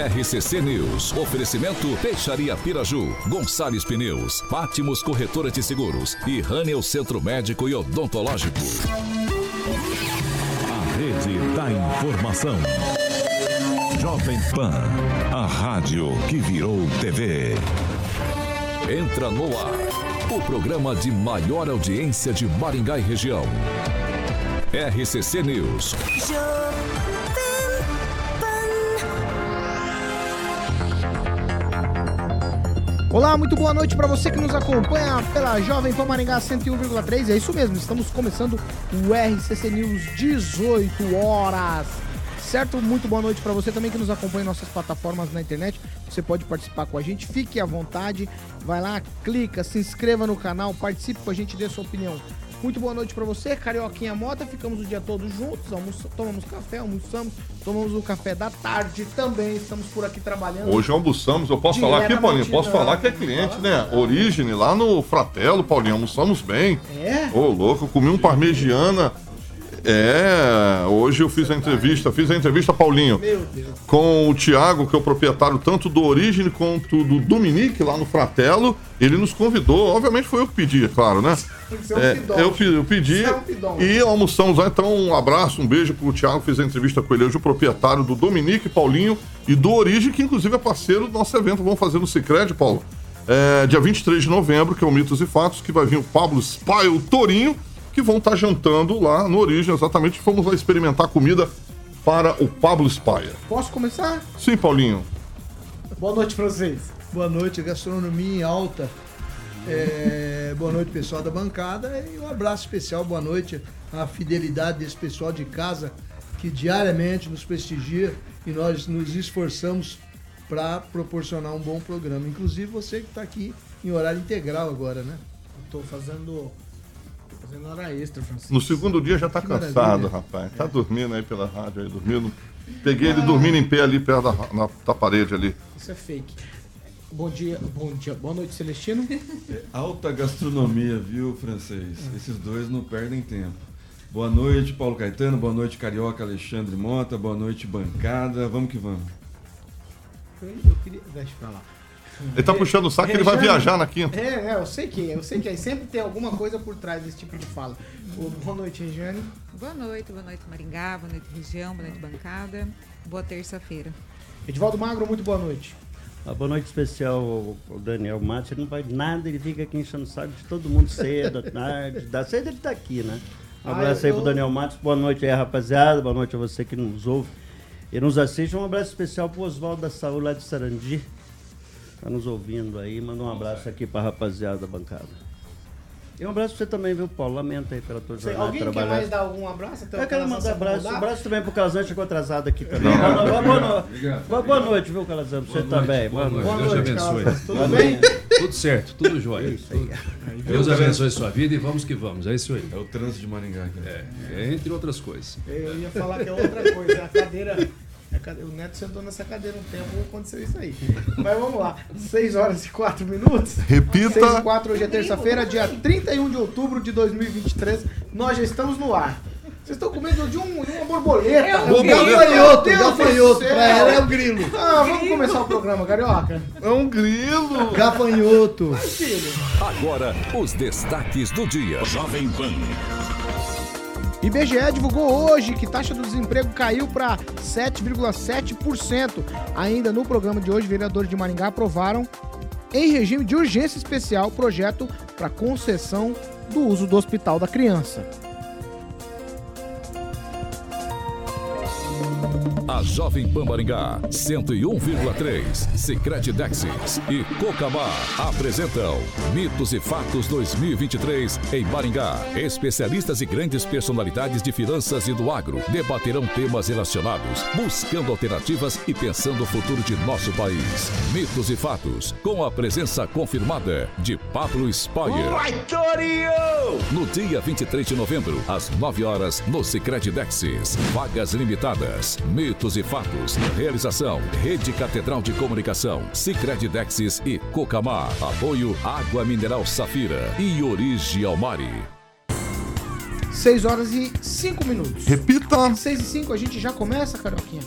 RCC News. Oferecimento Peixaria Piraju, Gonçalves Pneus, Pátimos Corretora de Seguros e Rânio Centro Médico e Odontológico. A rede da informação. Jovem Pan, a rádio que virou TV. Entra no ar. O programa de maior audiência de Maringá e região. RCC News. Olá, muito boa noite para você que nos acompanha pela Jovem Pan Maringá 101,3. É isso mesmo, estamos começando o RCC News 18 horas. Certo? Muito boa noite para você também que nos acompanha em nossas plataformas na internet. Você pode participar com a gente, fique à vontade. Vai lá, clica, se inscreva no canal, participe com a gente, dê sua opinião. Muito boa noite para você, Carioquinha Mota. Ficamos o dia todo juntos, almoça, tomamos café, almoçamos, tomamos o café da tarde também. Estamos por aqui trabalhando. Hoje almoçamos, eu posso falar aqui, Paulinho? Posso falar que é cliente, né? Origem, lá no Fratelo, Paulinho, almoçamos bem. É? Ô, louco, eu comi um parmegiana. É, hoje eu fiz a entrevista, fiz a entrevista, Paulinho, Meu Deus. com o Thiago, que é o proprietário tanto do Origem quanto do Dominique, lá no Fratelo. Ele nos convidou, obviamente foi eu que pedi, é claro, né? É, eu, eu pedi é e almoçamos lá. Então, um abraço, um beijo pro Thiago, fiz a entrevista com ele hoje, o proprietário do Dominique, Paulinho e do Origem, que inclusive é parceiro do nosso evento. Vamos fazer no Cicred, Paulo. É, dia 23 de novembro, que é o Mitos e Fatos, que vai vir o Pablo Spy, o Torinho, que vão estar jantando lá no Origem, exatamente. Fomos lá experimentar comida para o Pablo Spy. Posso começar? Sim, Paulinho. Boa noite pra vocês. Boa noite, gastronomia em alta. É, boa noite, pessoal da bancada. E um abraço especial, boa noite à fidelidade desse pessoal de casa que diariamente nos prestigia e nós nos esforçamos para proporcionar um bom programa. Inclusive você que está aqui em horário integral agora, né? Tô fazendo. Fazendo hora extra, Francisco. No segundo dia já tá Que cansado, maravilha. rapaz. Tá dormindo aí pela rádio aí, dormindo. Peguei ele dormindo em pé ali perto da, na- da parede ali. Isso é fake. Bom dia, bom dia, boa noite, Celestino. Alta gastronomia, viu, francês? Esses dois não perdem tempo. Boa noite, Paulo Caetano. Boa noite, Carioca Alexandre Mota. Boa noite, bancada. Vamos que vamos. Eu queria. Deixa pra lá. Ele tá puxando o saco que ele vai viajar na quinta. É, é, eu sei que é, eu sei que é. Sempre tem alguma coisa por trás desse tipo de fala. Ô, boa noite, Regiane. Boa noite, boa noite Maringá, boa noite região, boa noite bancada, boa terça-feira. Edivaldo Magro, muito boa noite. Uma boa noite especial ao Daniel Matos. Ele não faz nada, ele fica aqui enchendo o saco de todo mundo cedo, à tarde. Da cedo ele tá aqui, né? Um Ah, abraço eu aí tô- pro Daniel Matos. Boa noite aí, rapaziada. Boa noite a você que nos ouve e nos assiste. Um abraço especial pro Oswaldo da Saúde lá de Sarandi. Tá nos ouvindo aí. Manda um abraço aqui pra rapaziada da bancada. E um abraço pra você também, viu, Paulo? Lamento aí pela tua Sei, jornada alguém quer mais dar algum abraço? Até o Eu quero mandar abraço. acomodar? abraço também pro Calazan, chegou atrasado aqui também. Boa, no- boa, boa, no- boa, boa noite, viu, Calazan? Pra você também. Boa noite. Boa Deus te noite, abençoe. Calazans. Tudo bem? Tudo certo, tudo jóia. Deus abençoe sua vida e vamos que vamos. É isso aí. É o trânsito de Maringá. Cara. É, entre outras coisas. Eu ia falar que é outra coisa. A cadeira. O Neto sentou nessa cadeira um tempo e aconteceu isso aí. Mas vamos lá. 6 horas e 4 minutos. Repita. 6 e 4, hoje é terça-feira, dia 31 de outubro de 2023. Nós já estamos no ar. Vocês estão com medo de, um, de uma borboleta. Meu vi. Gafanhoto, gafanhoto. Pra ela é o grilo. Ah, vamos começar o programa, Carioca. É um grilo. Gafanhoto. Filho. Agora, os destaques do dia. Jovem Pan. IBGE divulgou hoje que taxa do desemprego caiu para 7,7%. Ainda no programa de hoje, vereadores de Maringá aprovaram, em regime de urgência especial, projeto para concessão do uso do Hospital da Criança. A Jovem Pan Maringá, 101,3. Sicredi Dexis e Cocamar apresentam Mitos e Fatos 2023 em Maringá. Especialistas e grandes personalidades de finanças e do agro debaterão temas relacionados, buscando alternativas e pensando o futuro de nosso país. Mitos e Fatos, com a presença confirmada de Pablo Spoyer. No dia 23 de novembro, às 9 horas, no Sicredi Dexis. Vagas limitadas. Mitos e fatos. Realização: Rede Catedral de Comunicação, Sicredi Dexis e Cocamar. Apoio Água Mineral Safira e Origi Almari. 6 horas e 5 minutos. Repita. 6 e 5 a gente já começa, Carioquinha,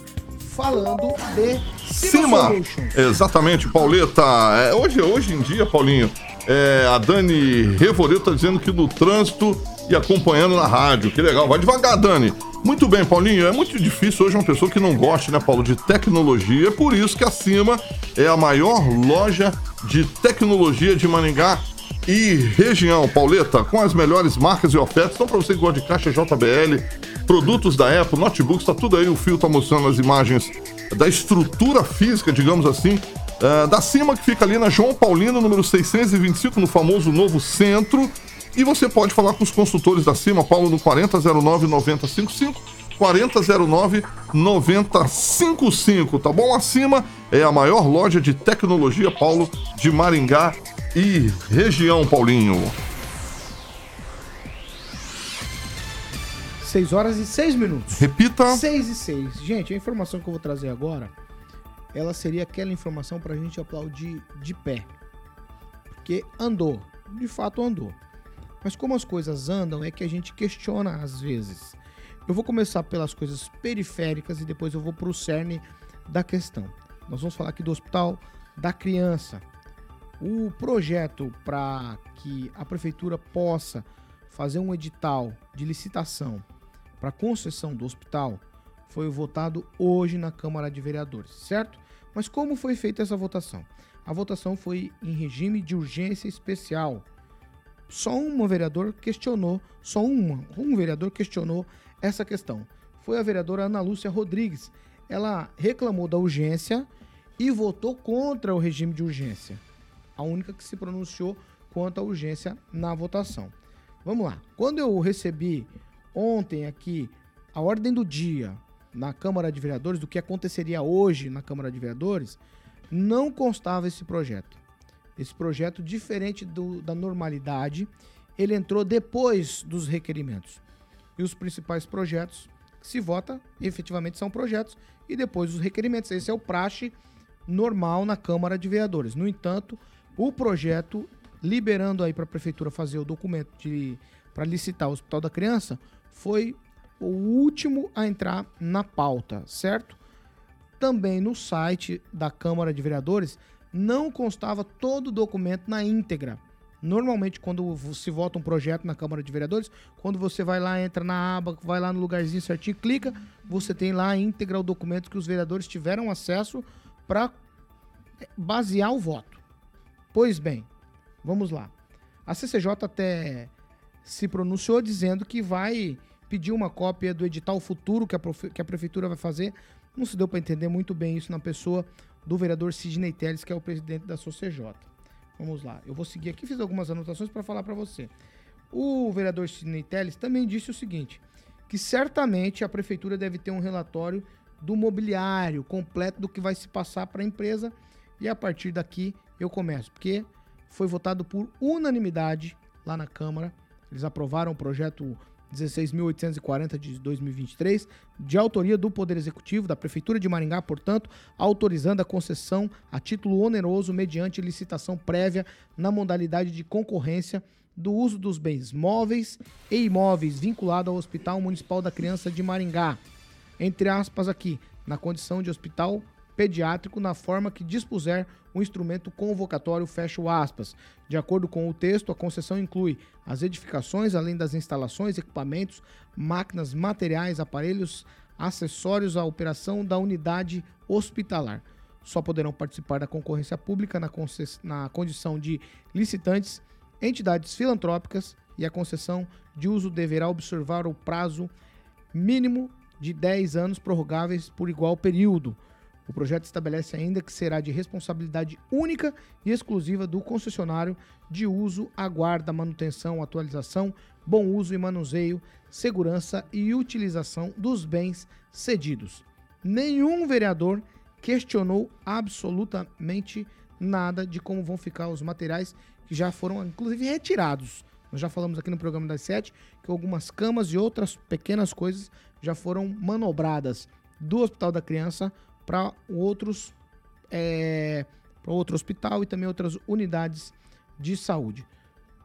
falando de Cima. Solutions. Exatamente, Pauleta. É, hoje, hoje em dia, Paulinho, é, a Dani Revoreto tá dizendo que no trânsito e acompanhando na rádio. Que legal. Vai devagar, Dani. Muito bem, Paulinho. É muito difícil hoje uma pessoa que não goste, né, Paulo, de tecnologia. É por isso que a Cima é a maior loja de tecnologia de Maringá e região, Pauleta, com as melhores marcas e ofertas. Então, para você que gosta de caixa JBL, produtos da Apple, notebooks, tá tudo aí. O fio tá mostrando as imagens da estrutura física, digamos assim, eh, da Cima, que fica ali na João Paulino, número 625, no famoso Novo Centro. E você pode falar com os consultores da Cima, Paulo, no 4009 9055. 4009 9055, tá bom? Acima é a maior loja de tecnologia, Paulo, de Maringá e região, Paulinho. 6 horas e 6 minutos. Repita. 6 e 6. Gente, a informação que eu vou trazer agora, ela seria aquela informação pra gente aplaudir de pé. Porque andou. De fato andou. Mas como as coisas andam, é que a gente questiona às vezes. Eu vou começar pelas coisas periféricas e depois eu vou pro cerne da questão. Nós vamos falar aqui do Hospital da Criança. O projeto para que a prefeitura possa fazer um edital de licitação para concessão do hospital foi votado hoje na Câmara de Vereadores, certo? Mas como foi feita essa votação? A votação foi em regime de urgência especial. Só um vereador questionou, só um vereador questionou essa questão. Foi a vereadora Ana Lúcia Rodrigues. Ela reclamou da urgência e votou contra o regime de urgência. A única que se pronunciou quanto à urgência na votação. Vamos lá. Quando eu recebi ontem aqui a ordem do dia na Câmara de Vereadores, do que aconteceria hoje na Câmara de Vereadores, não constava esse projeto. Esse projeto, diferente do- da normalidade, ele entrou depois dos requerimentos. E os principais projetos que se vota, efetivamente, são projetos, e depois os requerimentos. Esse é o praxe normal na Câmara de Vereadores. No entanto, o projeto liberando aí para a prefeitura fazer o documento para licitar o Hospital da Criança foi o último a entrar na pauta, certo? Também no site da Câmara de Vereadores não constava todo o documento na íntegra. Normalmente, quando se vota um projeto na Câmara de Vereadores, quando você vai lá, entra na aba, vai lá no lugarzinho certinho, clica, você tem lá a íntegra o documento que os vereadores tiveram acesso para basear o voto. Pois bem, vamos lá. A CCJ até se pronunciou dizendo que vai pedir uma cópia do edital futuro que a, que a prefeitura vai fazer. Não se deu para entender muito bem isso na pessoa do vereador Sidney Teles, que é o presidente da CCJ. Vamos lá. Eu vou seguir aqui, fiz algumas anotações para falar para você. O vereador Sidney Teles também disse o seguinte, que certamente a prefeitura deve ter um relatório do mobiliário completo do que vai se passar para a empresa e a partir daqui eu começo, porque foi votado por unanimidade lá na Câmara. Eles aprovaram o projeto 16.840 de 2023, de autoria do Poder Executivo da Prefeitura de Maringá, portanto, autorizando a concessão a título oneroso mediante licitação prévia na modalidade de concorrência do uso dos bens móveis e imóveis vinculado ao Hospital Municipal da Criança de Maringá. Entre aspas aqui, na condição de hospital pediátrico na forma que dispuser o instrumento convocatório, fecho aspas. De acordo com o texto, a concessão inclui as edificações, além das instalações, equipamentos, máquinas, materiais, aparelhos, acessórios à operação da unidade hospitalar. Só poderão participar da concorrência pública na, na condição de licitantes, entidades filantrópicas e a concessão de uso deverá observar o prazo mínimo de 10 anos prorrogáveis por igual período. O projeto estabelece ainda que será de responsabilidade única e exclusiva do concessionário de uso, aguarda, manutenção, atualização, bom uso e manuseio, segurança e utilização dos bens cedidos. Nenhum vereador questionou absolutamente nada de como vão ficar os materiais que já foram, inclusive, retirados. Nós já falamos aqui no programa das sete que algumas camas e outras pequenas coisas já foram manobradas do Hospital da Criança para outros é, para outro hospital e também outras unidades de saúde.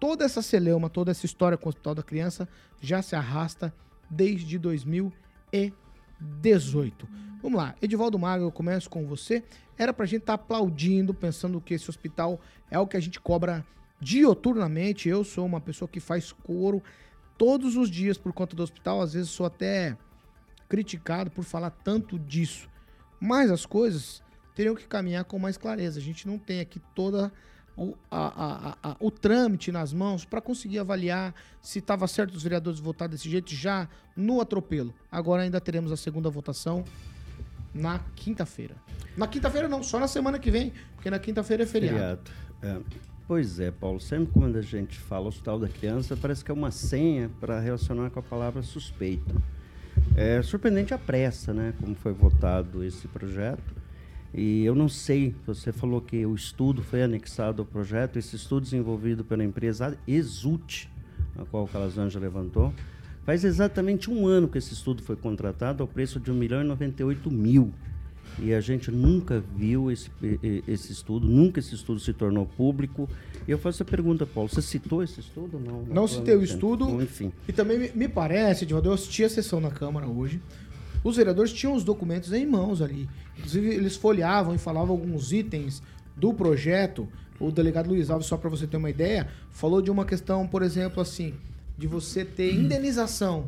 Toda essa celeuma, toda essa história com o Hospital da Criança já se arrasta desde 2018. Vamos lá, Edivaldo Maga, eu começo com você. Era pra gente estar tá aplaudindo, pensando que esse hospital é o que a gente cobra dioturnamente. Eu sou uma pessoa que faz coro todos os dias por conta do hospital, às vezes sou até criticado por falar tanto disso. Mas as coisas teriam que caminhar com mais clareza. A gente não tem aqui toda o, a, a, a, o trâmite nas mãos para conseguir avaliar se estava certo os vereadores votar desse jeito já no atropelo. Agora ainda teremos a segunda votação na quinta-feira. Na quinta-feira não, só na semana que vem, porque na quinta-feira é feriado. feriado. É. Pois é, Paulo. Sempre quando a gente fala Hospital da Criança, parece que é uma senha para relacionar com a palavra suspeito. É surpreendente a pressa, né? Como foi votado esse projeto. E eu não sei, você falou que o estudo foi anexado ao projeto, esse estudo desenvolvido pela empresa Exult, a qual o Calazanja levantou, faz exatamente um ano que esse estudo foi contratado ao preço de 1 milhão e 98 mil. E a gente nunca viu esse, esse estudo, nunca esse estudo se tornou público. E eu faço a pergunta, Paulo, você citou esse estudo? Não, não, citei o estudo. Bom, enfim. E também me parece, Edvaldo, eu assisti a sessão na Câmara hoje. Os vereadores tinham os documentos em mãos ali. Inclusive, eles folheavam e falavam alguns itens do projeto. O delegado Luiz Alves, só para você ter uma ideia, falou de uma questão, por exemplo, assim, de você ter indenização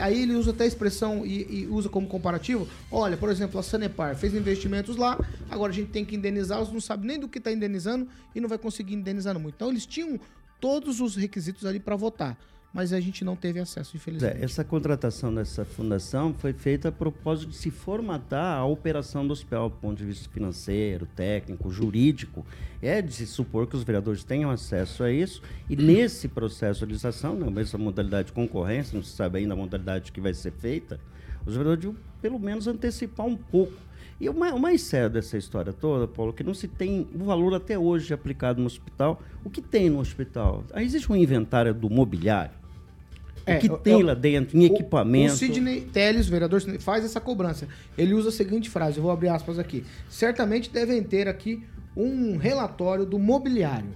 Aí ele usa até a expressão e, e, usa como comparativo. Olha, por exemplo, a Sanepar fez investimentos lá, agora a gente tem que indenizá-los, não sabe nem do que está indenizando e não vai conseguir indenizar muito. Então eles tinham todos os requisitos ali para votar mas a gente não teve acesso, infelizmente. É, essa contratação dessa fundação foi feita a propósito de se formatar a operação do hospital do ponto de vista financeiro, técnico, jurídico. É de se supor que os vereadores tenham acesso a isso e nesse processo de licitação, na mesma modalidade de concorrência, não se sabe ainda a modalidade que vai ser feita, os vereadores deviam pelo menos antecipar um pouco. E o mais, sério dessa história toda, Paulo, que não se tem o valor até hoje aplicado no hospital. O que tem no hospital? Existe um inventário do mobiliário é, o que tem eu, lá dentro, em o, equipamento. O Sidney Teles, vereador, faz essa cobrança. Ele usa a seguinte frase, eu vou abrir aspas aqui. Certamente devem ter aqui um relatório do mobiliário.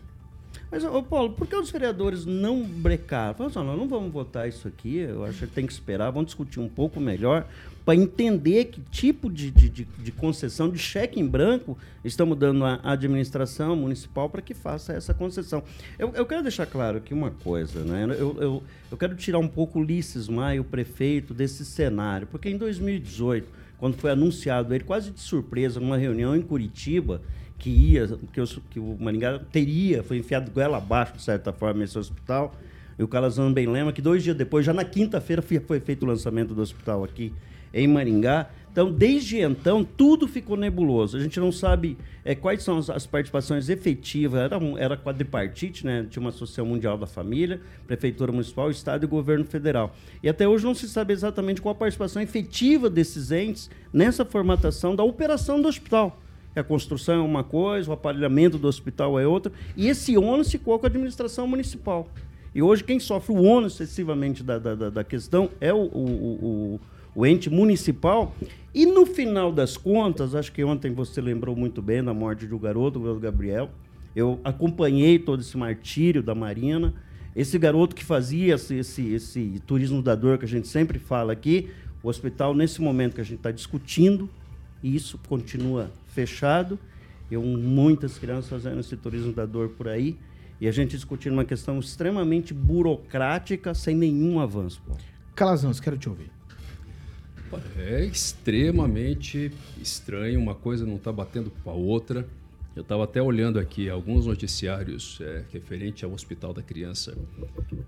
Mas, ô Paulo, por que os vereadores não brecaram? Falaram assim, nós não vamos votar isso aqui, eu acho que tem que esperar, vamos discutir um pouco melhor para entender que tipo de, de, de, concessão, de cheque em branco, estamos dando à administração municipal para que faça essa concessão. Eu, eu, quero deixar claro aqui uma coisa, né? Eu, eu, eu quero tirar um pouco Ulisses Maia, o prefeito, desse cenário, porque em 2018, quando foi anunciado ele quase de surpresa numa reunião em Curitiba, que ia, que, eu, que o Maringá teria, foi enfiado goela abaixo, de certa forma, nesse hospital. E o Calazano bem lembra que dois dias depois, já na quinta-feira, foi feito o lançamento do hospital aqui em Maringá. Então, desde então, tudo ficou nebuloso. A gente não sabe é, quais são as, as, participações efetivas. Era, um, era quadripartite, né? tinha uma Associação Mundial da Família, Prefeitura Municipal, Estado e Governo Federal. E até hoje não se sabe exatamente qual a participação efetiva desses entes nessa formatação da operação do hospital. A construção é uma coisa, o aparelhamento do hospital é outra. E esse ônus ficou com a administração municipal. E hoje quem sofre o ônus excessivamente da, da, da questão é o, o, o o ente municipal. E no final das contas, acho que ontem você lembrou muito bem da morte de um garoto, o Gabriel. Eu acompanhei todo esse martírio da Marina. Esse garoto que fazia esse, esse, esse turismo da dor que a gente sempre fala aqui, o hospital, nesse momento que a gente está discutindo, isso continua fechado. Eu, muitas crianças fazendo esse turismo da dor por aí, e a gente discutindo uma questão extremamente burocrática, sem nenhum avanço. Calazans, quero te ouvir. É extremamente estranho, uma coisa não está batendo com a outra. Eu estava até olhando aqui alguns noticiários é, referente ao Hospital da Criança.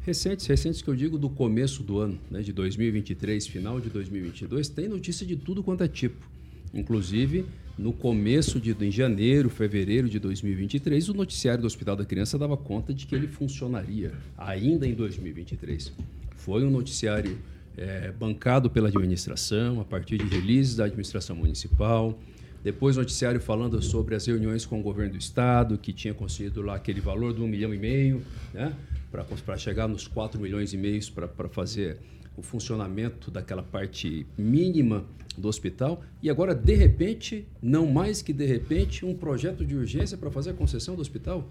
Recentes, recentes que eu digo do começo do ano, né, de 2023, final de 2022, tem notícia de tudo quanto é tipo. Inclusive, no começo de em janeiro, fevereiro de 2023, o noticiário do Hospital da Criança dava conta de que ele funcionaria ainda em 2023. Foi um noticiário é, bancado pela administração, a partir de releases da administração municipal. Depois, noticiário falando sobre as reuniões com o governo do estado, que tinha conseguido lá aquele valor de um milhão e meio, né, para chegar nos 4 milhões e meio para fazer o funcionamento daquela parte mínima do hospital. E agora, de repente, não mais que de repente, um projeto de urgência para fazer a concessão do hospital.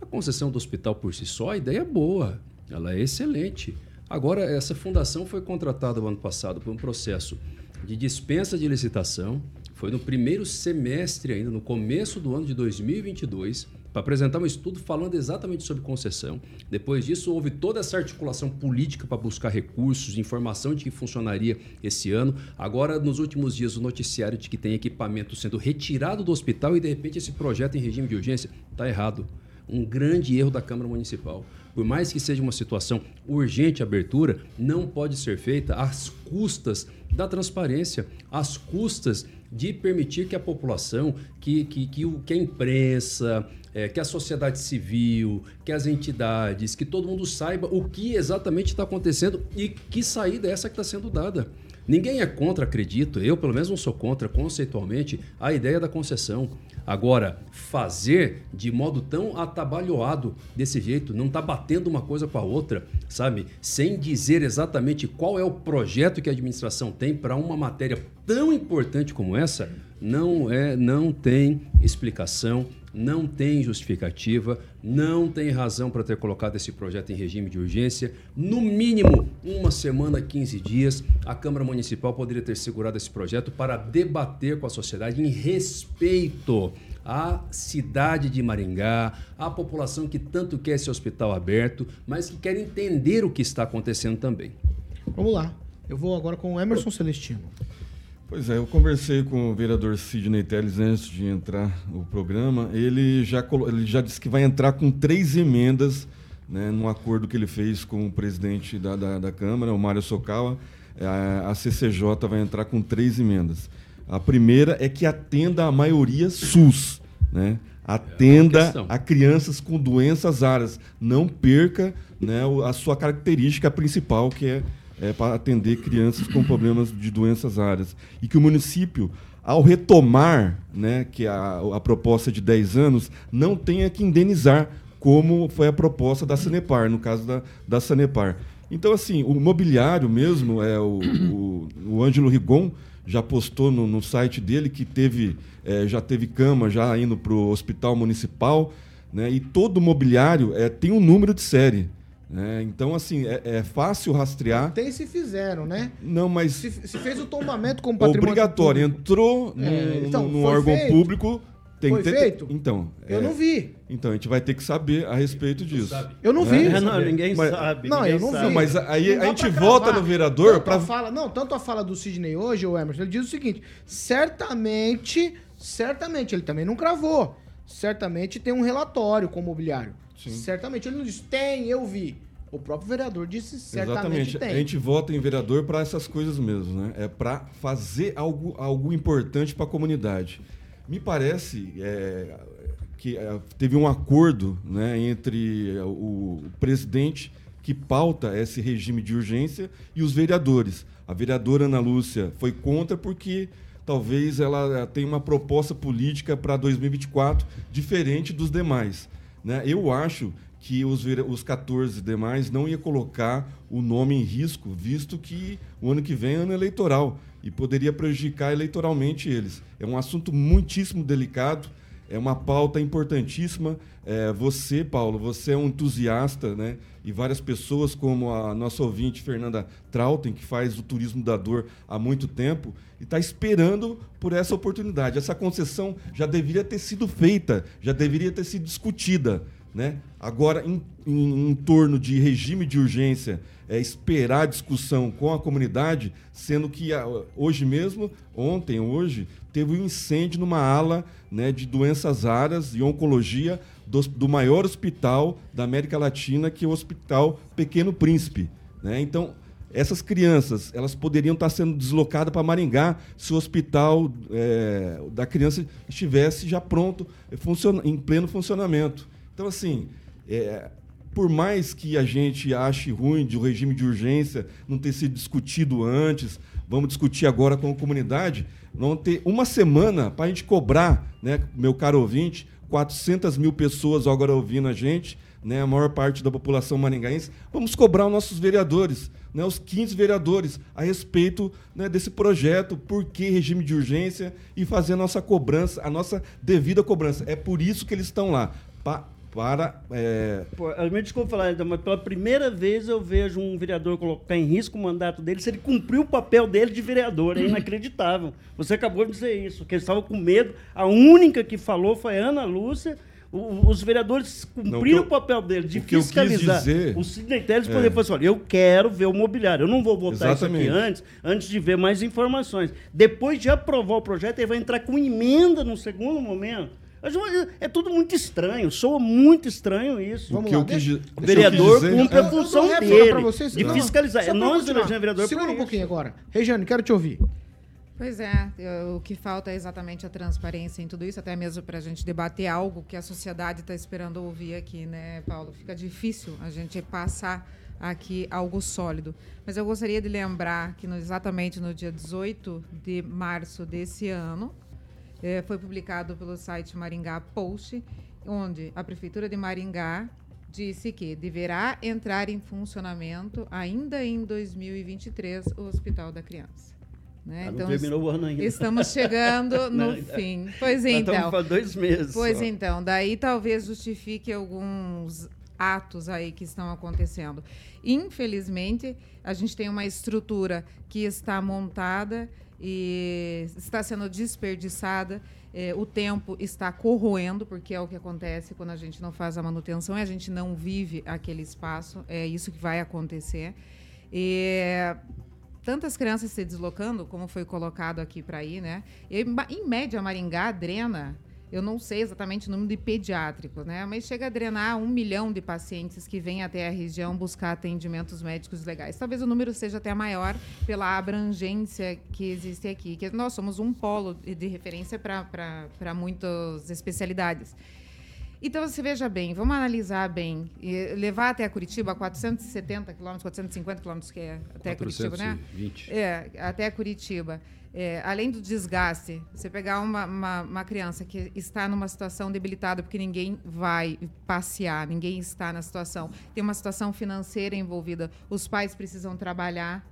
A concessão do hospital por si só, a ideia é boa, ela é excelente. Agora, essa fundação foi contratada no ano passado por um processo de dispensa de licitação. Foi no primeiro semestre, ainda no começo do ano de 2022 para apresentar um estudo falando exatamente sobre concessão. Depois disso, houve toda essa articulação política para buscar recursos, informação de que funcionaria esse ano. Agora, nos últimos dias, o noticiário de que tem equipamento sendo retirado do hospital e, de repente, esse projeto em regime de urgência está errado. Um grande erro da Câmara Municipal. Por mais que seja uma situação urgente a abertura, não pode ser feita às custas da transparência, às custas de permitir que a população, que, que, que, o, que a imprensa, é, que a sociedade civil, que as entidades, que todo mundo saiba o que exatamente está acontecendo e que saída é essa que está sendo dada. Ninguém é contra, acredito, eu pelo menos não sou contra conceitualmente a ideia da concessão. Agora, fazer de modo tão atabalhoado desse jeito, não está batendo uma coisa com a outra, sabe? Sem dizer exatamente qual é o projeto que a administração tem para uma matéria tão importante como essa, não é, não tem explicação, não tem justificativa, não tem razão para ter colocado esse projeto em regime de urgência. No mínimo, uma semana, 15 dias, a Câmara Municipal poderia ter segurado esse projeto para debater com a sociedade em respeito à cidade de Maringá, à população que tanto quer esse hospital aberto, mas que quer entender o que está acontecendo também. Vamos lá. Eu vou agora com o Emerson Celestino. Pois é, eu conversei com o vereador Sidney Teles antes de entrar no programa. Ele já, ele já disse que vai entrar com três emendas né, num acordo que ele fez com o presidente da, da, da Câmara, o Mário Sokawa. A, a CCJ vai entrar com três emendas. A primeira é que atenda a maioria SUS, né? atenda é a crianças com doenças raras. Não perca né, a sua característica principal, que é é, para atender crianças com problemas de doenças raras. E que o município, ao retomar né, que a, a proposta de 10 anos, não tenha que indenizar, como foi a proposta da Sanepar, no caso da, da Sanepar. Então, assim, o mobiliário mesmo, é o, o, o Ângelo Rigon já postou no, no site dele que teve, é, já teve cama já indo para o hospital municipal, né, e todo mobiliário é, tem um número de série. É, então, assim, é, é, fácil rastrear. Tem se fizeram, né? Não, mas. Se, se fez o tombamento com patrimônio. Obrigatório. Público. Entrou é, num, então, num órgão feito. público. Tem foi que ter, feito? Então. Eu não vi. Então, a gente vai ter que saber a respeito disso. Eu não vi. É, não, ninguém mas, sabe. Não, ninguém eu não sabe. vi. mas aí a gente volta no vereador para fala Não, tanto a fala do Sidney hoje, o Emerson, ele diz o seguinte: certamente, certamente, ele também não cravou. Certamente tem um relatório com o mobiliário. Sim. Certamente. Ele não disse, tem, eu vi. O próprio vereador disse certamente Exatamente. tem. A gente vota em vereador para essas coisas mesmo, né? É para fazer algo, algo importante para a comunidade. Me parece é, que é, teve um acordo né, entre o, o presidente que pauta esse regime de urgência e os vereadores. A vereadora Ana Lúcia foi contra porque talvez ela tenha uma proposta política para 2024 diferente dos demais. Né? Eu acho que os, os 14 demais não ia colocar o nome em risco, visto que o ano que vem é ano eleitoral e poderia prejudicar eleitoralmente eles. É um assunto muitíssimo delicado, é uma pauta importantíssima. É, você, Paulo, você é um entusiasta, né? E várias pessoas, como a nossa ouvinte Fernanda Trautem, que faz o turismo da dor há muito tempo, e está esperando por essa oportunidade. Essa concessão já deveria ter sido feita, já deveria ter sido discutida Né? Agora, em, em, em torno de regime de urgência, é, esperar a discussão com a comunidade, sendo que a, hoje mesmo, ontem, hoje, teve um incêndio numa ala né, de doenças raras e oncologia do, do, maior hospital da América Latina, que é o Hospital Pequeno Príncipe. Né? Então, essas crianças elas poderiam estar sendo deslocadas para Maringá se o hospital é, da criança estivesse já pronto, em pleno funcionamento. Então, assim, é, por mais que a gente ache ruim de o um regime de urgência não ter sido discutido antes, vamos discutir agora com a comunidade, vamos ter uma semana para a gente cobrar, né, meu caro ouvinte, 400 mil pessoas agora ouvindo a gente, né, a maior parte da população maringaense, vamos cobrar os nossos vereadores, né, os 15 vereadores, a respeito né, desse projeto, por que regime de urgência e fazer a nossa cobrança, a nossa devida cobrança. É por isso que eles estão lá, para. É... Pô, me desculpa falar, mas pela primeira vez eu vejo um vereador colocar em risco o mandato dele se ele cumpriu o papel dele de vereador. É inacreditável. Você acabou de dizer isso, que eles estavam com medo. A única que falou foi a Ana Lúcia. os vereadores cumpriram o, eu, o, papel dele de fiscalizar. Dizer, o Sidney Telles é. poderia falar assim: olha, eu quero ver o mobiliário. Eu não vou votar Exatamente. isso aqui antes, antes de ver mais informações. Depois de aprovar o projeto, ele vai entrar com emenda no segundo momento é tudo muito estranho, soa muito estranho isso. Vamos lá, deixa, o vereador cumpre a função dele vocês, de não, fiscalizar. Nós elegemos vereador Segura um pouquinho agora. Regiane, quero te ouvir. Pois é, o que falta é exatamente a transparência em tudo isso, até mesmo para a gente debater algo que a sociedade está esperando ouvir aqui, né, Paulo? Fica difícil a gente passar aqui algo sólido. Mas eu gostaria de lembrar que no, exatamente no dia 18 de março desse ano, é, foi publicado pelo site Maringá Post, onde a Prefeitura de Maringá disse que deverá entrar em funcionamento ainda em 2023 o Hospital da Criança. Né? Ah, então, terminou o ano ainda. Estamos chegando no não, fim. Pois então. Estamos dois meses. Pois só. então, daí talvez justifique alguns atos aí que estão acontecendo. Infelizmente, a gente tem uma estrutura que está montada e está sendo desperdiçada. É, o tempo está corroendo, porque é o que acontece quando a gente não faz a manutenção e a gente não vive aquele espaço. É isso que vai acontecer. E tantas crianças se deslocando, como foi colocado aqui para ir, né? E, em média, Maringá drena eu não sei exatamente o número de pediátricos, né? Mas chega a drenar um milhão de pacientes que vêm até a região buscar atendimentos médicos legais. Talvez o número seja até maior pela abrangência que existe aqui, que nós somos um polo de referência para muitas especialidades. Então, você veja bem, vamos analisar bem. levar até Curitiba, 470 quilômetros, 450 quilômetros, que é até 420. Curitiba, né? É, até Curitiba é, além do desgaste, você pegar uma, uma, uma, criança que está numa situação debilitada, porque ninguém vai passear, ninguém está na situação, tem uma situação financeira envolvida, os pais precisam trabalhar.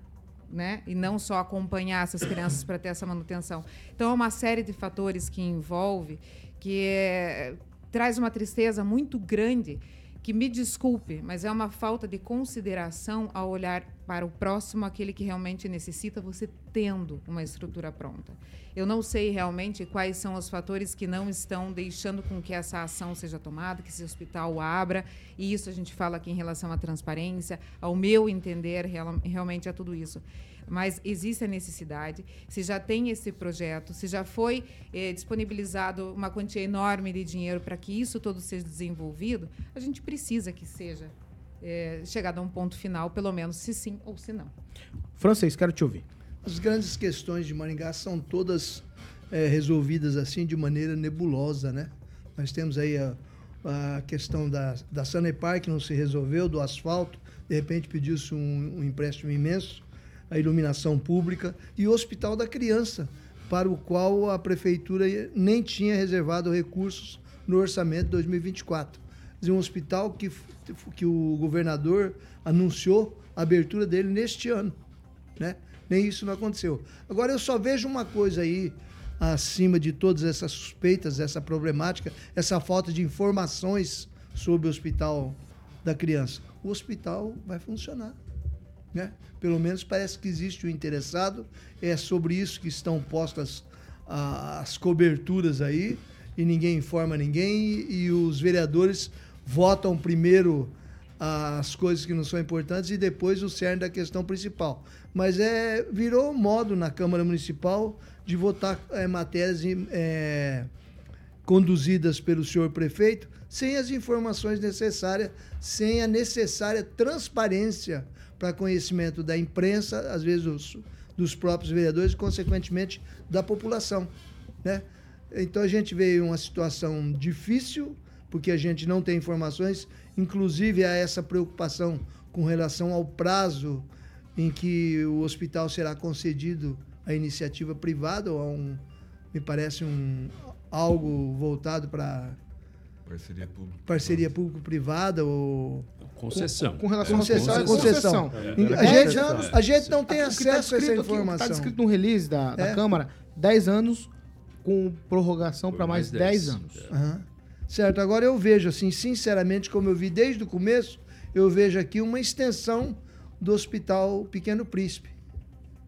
Né? E não só acompanhar essas crianças para ter essa manutenção. Então, é uma série de fatores que envolve, que é, traz uma tristeza muito grande que me desculpe, mas é uma falta de consideração ao olhar para o próximo, aquele que realmente necessita, você tendo uma estrutura pronta. Eu não sei realmente quais são os fatores que não estão deixando com que essa ação seja tomada, que esse hospital abra, e isso a gente fala aqui em relação à transparência, ao meu entender, realmente é tudo isso mas existe a necessidade, se já tem esse projeto, se já foi eh, disponibilizado uma quantia enorme de dinheiro para que isso todo seja desenvolvido, a gente precisa que seja eh, chegado a um ponto final, pelo menos se sim ou se não. Francês, quero te ouvir. As grandes questões de Maringá são todas é, resolvidas assim de maneira nebulosa, né? Nós temos aí a, a questão da, da Sanepar, que não se resolveu, do asfalto, de repente pediu-se um, um empréstimo imenso a iluminação pública e o Hospital da Criança, para o qual a prefeitura nem tinha reservado recursos no orçamento de 2024. Um hospital que, que o governador anunciou a abertura dele neste ano. Né? Nem isso não aconteceu. Agora, eu só vejo uma coisa aí acima de todas essas suspeitas, essa problemática, essa falta de informações sobre o hospital da criança. O hospital vai funcionar. Né? Pelo menos parece que existe o interessado. É sobre isso que estão postas as coberturas aí e ninguém informa ninguém e, os vereadores votam primeiro as coisas que não são importantes e depois o cerne da questão principal. Mas é, virou modo na Câmara Municipal de votar é, matérias é, conduzidas pelo senhor prefeito sem as informações necessárias, sem a necessária transparência para conhecimento da imprensa, às vezes dos, dos próprios vereadores e, consequentemente, da população. Né? Então a gente veio uma situação difícil, porque a gente não tem informações, inclusive há essa preocupação com relação ao prazo em que o hospital será concedido à iniciativa privada ou a um, me parece um algo voltado para parceria pública parceria público-privada ou concessão Com relação concessão, à é concessão. concessão. A, gente, a gente não tem tá acesso a essa informação. Está escrito no release da, da É. Câmara, 10 anos com prorrogação para mais mais 10 10. anos. Aham. Certo, agora eu vejo assim, sinceramente, como eu vi desde o começo, eu vejo aqui uma extensão do Hospital Pequeno Príncipe.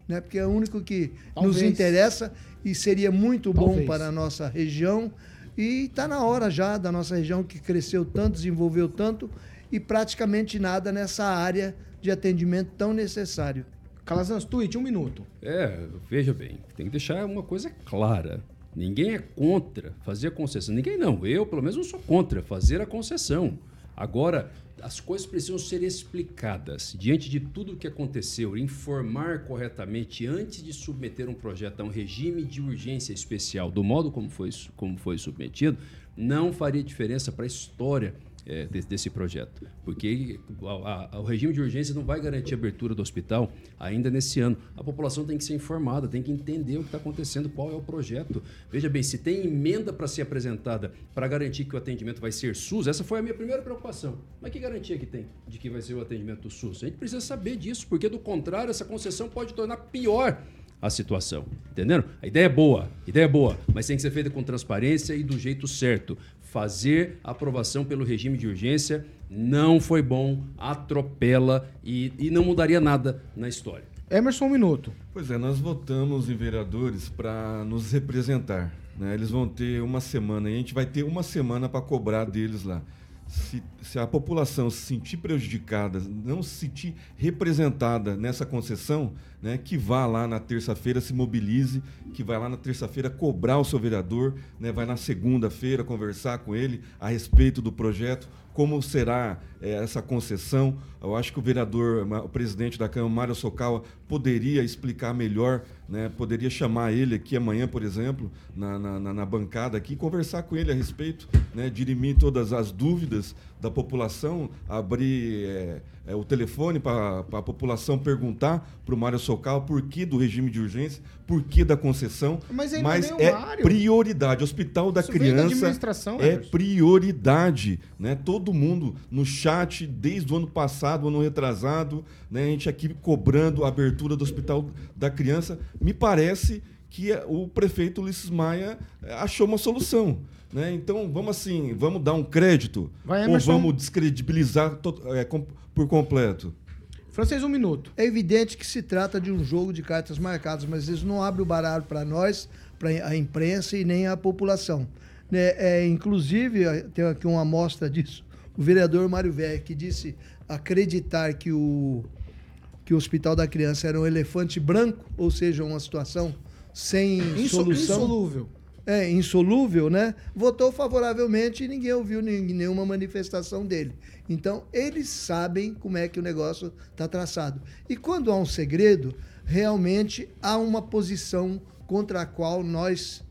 Né? Porque é o único que nos Talvez. interessa e seria muito bom Talvez. para a nossa região. E está na hora já da nossa região que cresceu tanto, desenvolveu tanto e praticamente nada nessa área de atendimento tão necessário. Calazans, tweet, um minuto. É, veja bem, tem que deixar uma coisa clara. Ninguém é contra fazer a concessão. Ninguém não. Eu, pelo menos, não sou contra fazer a concessão. Agora, as coisas precisam ser explicadas diante de tudo o que aconteceu, informar corretamente antes de submeter um projeto a um regime de urgência especial, do modo como foi, como foi submetido, não faria diferença para a história é, de- desse projeto. Porque a- a- o regime de urgência não vai garantir a abertura do hospital ainda nesse ano. A população tem que ser informada, tem que entender o que está acontecendo, qual é o projeto. Veja bem, se tem emenda para ser apresentada para garantir que o atendimento vai ser SUS, essa foi a minha primeira preocupação. Mas que garantia que tem de que vai ser o atendimento do SUS? A gente precisa saber disso, porque do contrário, essa concessão pode tornar pior a situação. Entenderam? A ideia é boa, a ideia é boa, mas tem que ser feita com transparência e do jeito certo. Fazer a aprovação pelo regime de urgência não foi bom, atropela e, e não mudaria nada na história. Emerson, um minuto. Pois é, nós votamos em vereadores para nos representar. né? Eles vão ter uma semana e a gente vai ter uma semana para cobrar deles lá. Se, se a população se sentir prejudicada, não se sentir representada nessa concessão, né, que vá lá na terça-feira, se mobilize, que vai lá na terça-feira cobrar o seu vereador, né, vai na segunda-feira conversar com ele a respeito do projeto, como será eh, essa concessão. Eu acho que o vereador, o presidente da Câmara, Mário Socawa, poderia explicar melhor, né? poderia chamar ele aqui amanhã, por exemplo, na, na, na- bancada aqui, conversar com ele a respeito, né? dirimir todas as dúvidas da população, abrir eh, eh, o telefone para a população perguntar para o Mário Socawa por que do regime de urgência, por que da concessão, Mas é o é Mário. prioridade. Hospital da Isso da Criança administração, é prioridade, né? Todo mundo no chat desde o ano passado, ano retrasado, né? A gente aqui cobrando a abertura do Hospital da Criança. Me parece que eh, o prefeito Ulisses Maia eh, achou uma solução, né? Então vamos assim, vamos dar um crédito Vai, ou vamos descredibilizar com- por completo? Francês, um minuto. É evidente que se trata de um jogo de cartas marcadas, mas isso não abre o baralho para nós, para a imprensa e nem a população. Né, é, inclusive, tem aqui uma amostra disso, o vereador Mário Velho, que disse acreditar que o, que o Hospital da Criança era um elefante branco, ou seja, uma situação sem Inso- solução. Insolúvel. É, insolúvel, né? Votou favoravelmente e ninguém ouviu nenhuma manifestação dele. Então, eles sabem como é que o negócio está traçado. E quando há um segredo, realmente há uma posição contra a qual nós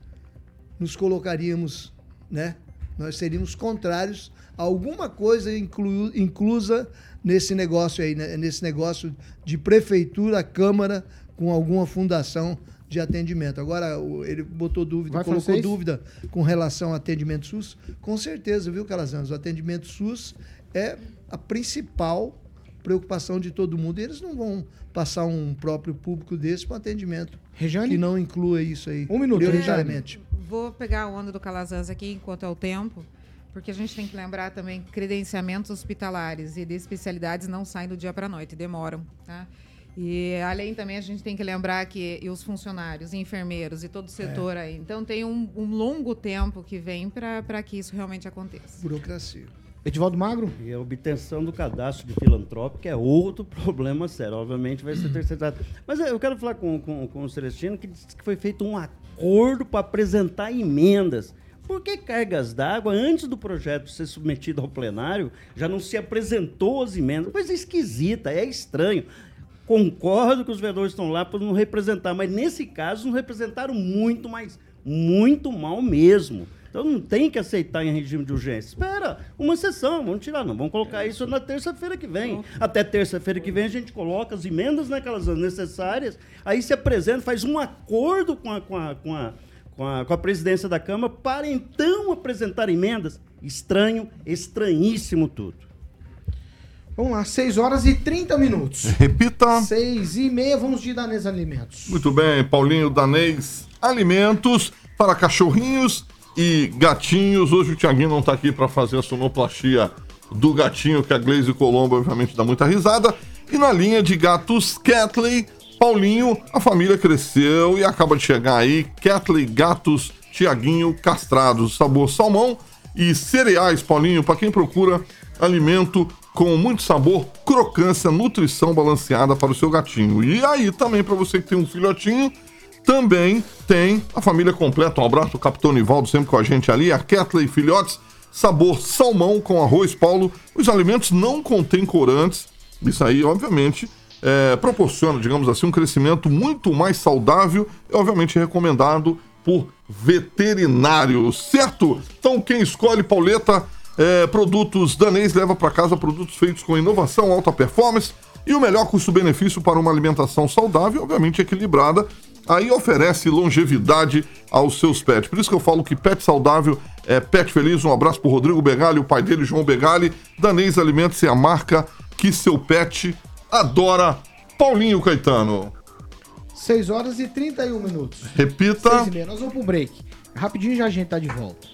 nos colocaríamos, né? Nós seríamos contrários a alguma coisa inclu- inclusa nesse negócio aí, né? nesse negócio de prefeitura, câmara, com alguma fundação de atendimento. Agora, ele botou dúvida, Vai, colocou dúvida com relação ao atendimento SUS. Com certeza, viu, Calazans? O atendimento SUS é a principal preocupação de todo mundo. E eles não vão passar um próprio público desse para atendimento Regiane? que não inclua isso aí. Um minuto, prioritariamente. Vou pegar a onda do Calazans aqui enquanto é o tempo, porque a gente tem que lembrar também que credenciamentos hospitalares e de especialidades não saem do dia para a noite, demoram. Tá? E além também a gente tem que lembrar que e os funcionários, e enfermeiros e todo o setor aí. Então tem um, um longo tempo que vem para que isso realmente aconteça. Burocracia. Edivaldo Magro? E a obtenção do cadastro de filantrópico é outro problema sério. Obviamente vai ser terceirizado. Mas eu quero falar com, com, com o Celestino que disse que foi feito um acordo para apresentar emendas. Por que cargas d'água, antes do projeto ser submetido ao plenário, já não se apresentou as emendas? Coisa esquisita, é estranho. Concordo que os vereadores estão lá para não representar, mas nesse caso não representaram muito, mas muito mal mesmo. Então não tem que aceitar em regime de urgência. Espera, uma sessão, vamos tirar, não. Vamos colocar isso na terça-feira que vem. Até terça-feira que vem a gente coloca as emendas naquelas necessárias, aí se apresenta, faz um acordo com a, com a, com a, com a, com a presidência da Câmara para então apresentar emendas. Estranho, estranhíssimo tudo. Vamos lá, 6 horas e 30 minutos. Repita. 6 e meia, vamos de Danês Alimentos. Muito bem, Paulinho Danês Alimentos para cachorrinhos e gatinhos. Hoje o Tiaguinho não está aqui para fazer a sonoplastia do gatinho, que a Glaze Colombo obviamente dá muita risada. E na linha de gatos Catley, Paulinho, a família cresceu e acaba de chegar aí. Catley Gatos Tiaguinho Castrados, sabor salmão e cereais, Paulinho, para quem procura alimento com muito sabor, crocância, nutrição balanceada para o seu gatinho. E aí também para você que tem um filhotinho, também tem a família completa. Um abraço, o Capitão Nivaldo sempre com a gente ali, a Ketley Filhotes, sabor salmão com arroz, Paulo. Os alimentos não contêm corantes. Isso aí, obviamente, é, proporciona, digamos assim, um crescimento muito mais saudável e, obviamente, recomendado por veterinários, certo? Então, quem escolhe Pauleta é, produtos danês leva para casa produtos feitos com inovação, alta performance e o melhor custo-benefício para uma alimentação saudável, obviamente equilibrada. Aí oferece longevidade aos seus pets. Por isso que eu falo que pet saudável é pet feliz. Um abraço pro Rodrigo Begali, o pai dele, João Begali. Danês Alimentos é a marca que seu pet adora. Paulinho Caetano. 6 horas e 31 minutos. Repita. 6 e meia, nós vamos pro break. Rapidinho já a gente tá de volta.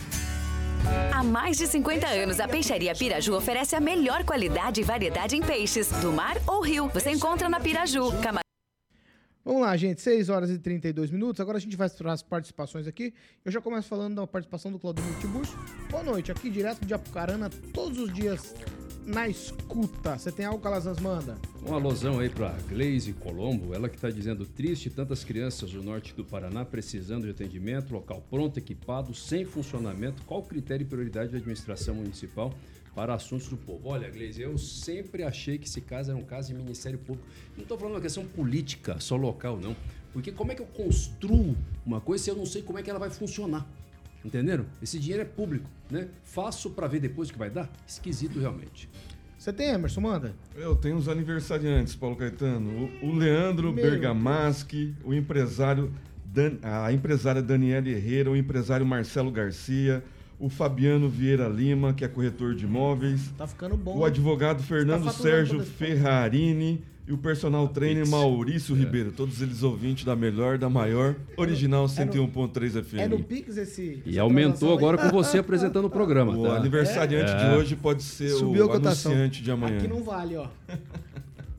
Há mais de 50 anos, a Peixaria Piraju oferece a melhor qualidade e variedade em peixes, do mar ou rio. Você encontra na Piraju. Cama... Vamos lá, gente. 6 horas e 32 minutos. Agora a gente vai para as participações aqui. Eu já começo falando da participação do Claudemir Tiburcio. Boa noite. Aqui direto de Apucarana, todos os dias na escuta. Você tem algo, Calazans? Manda. Um alusão aí para Glaze Colombo, ela que está dizendo triste, tantas crianças do norte do Paraná precisando de atendimento, local pronto, equipado, sem funcionamento. Qual o critério e prioridade da administração municipal para assuntos do povo? Olha, Glaze, eu sempre achei que esse caso era um caso de Ministério Público. Não estou falando uma questão política, só local, não. Porque como é que eu construo uma coisa se eu não sei como é que ela vai funcionar? Entenderam? Esse dinheiro é público, né? Faço para ver depois o que vai dar? Esquisito realmente. Você tem, Emerson? Manda. Eu tenho os aniversariantes, Paulo Caetano. O, o Leandro Meu Bergamaschi, o empresário, Dan- a empresária Daniela Herrera, o empresário Marcelo Garcia, o Fabiano Vieira Lima, que é corretor de imóveis, Tá ficando bom. o advogado Fernando faturando Sérgio Ferrarini e o personal trainer Maurício Ribeiro. Todos eles ouvintes da melhor, da maior, original 101.3 FM. É no Pix esse. E aumentou agora com você apresentando o programa. O tá? aniversariante É. de hoje pode ser Subiu o anunciante de amanhã. Aqui não vale, ó.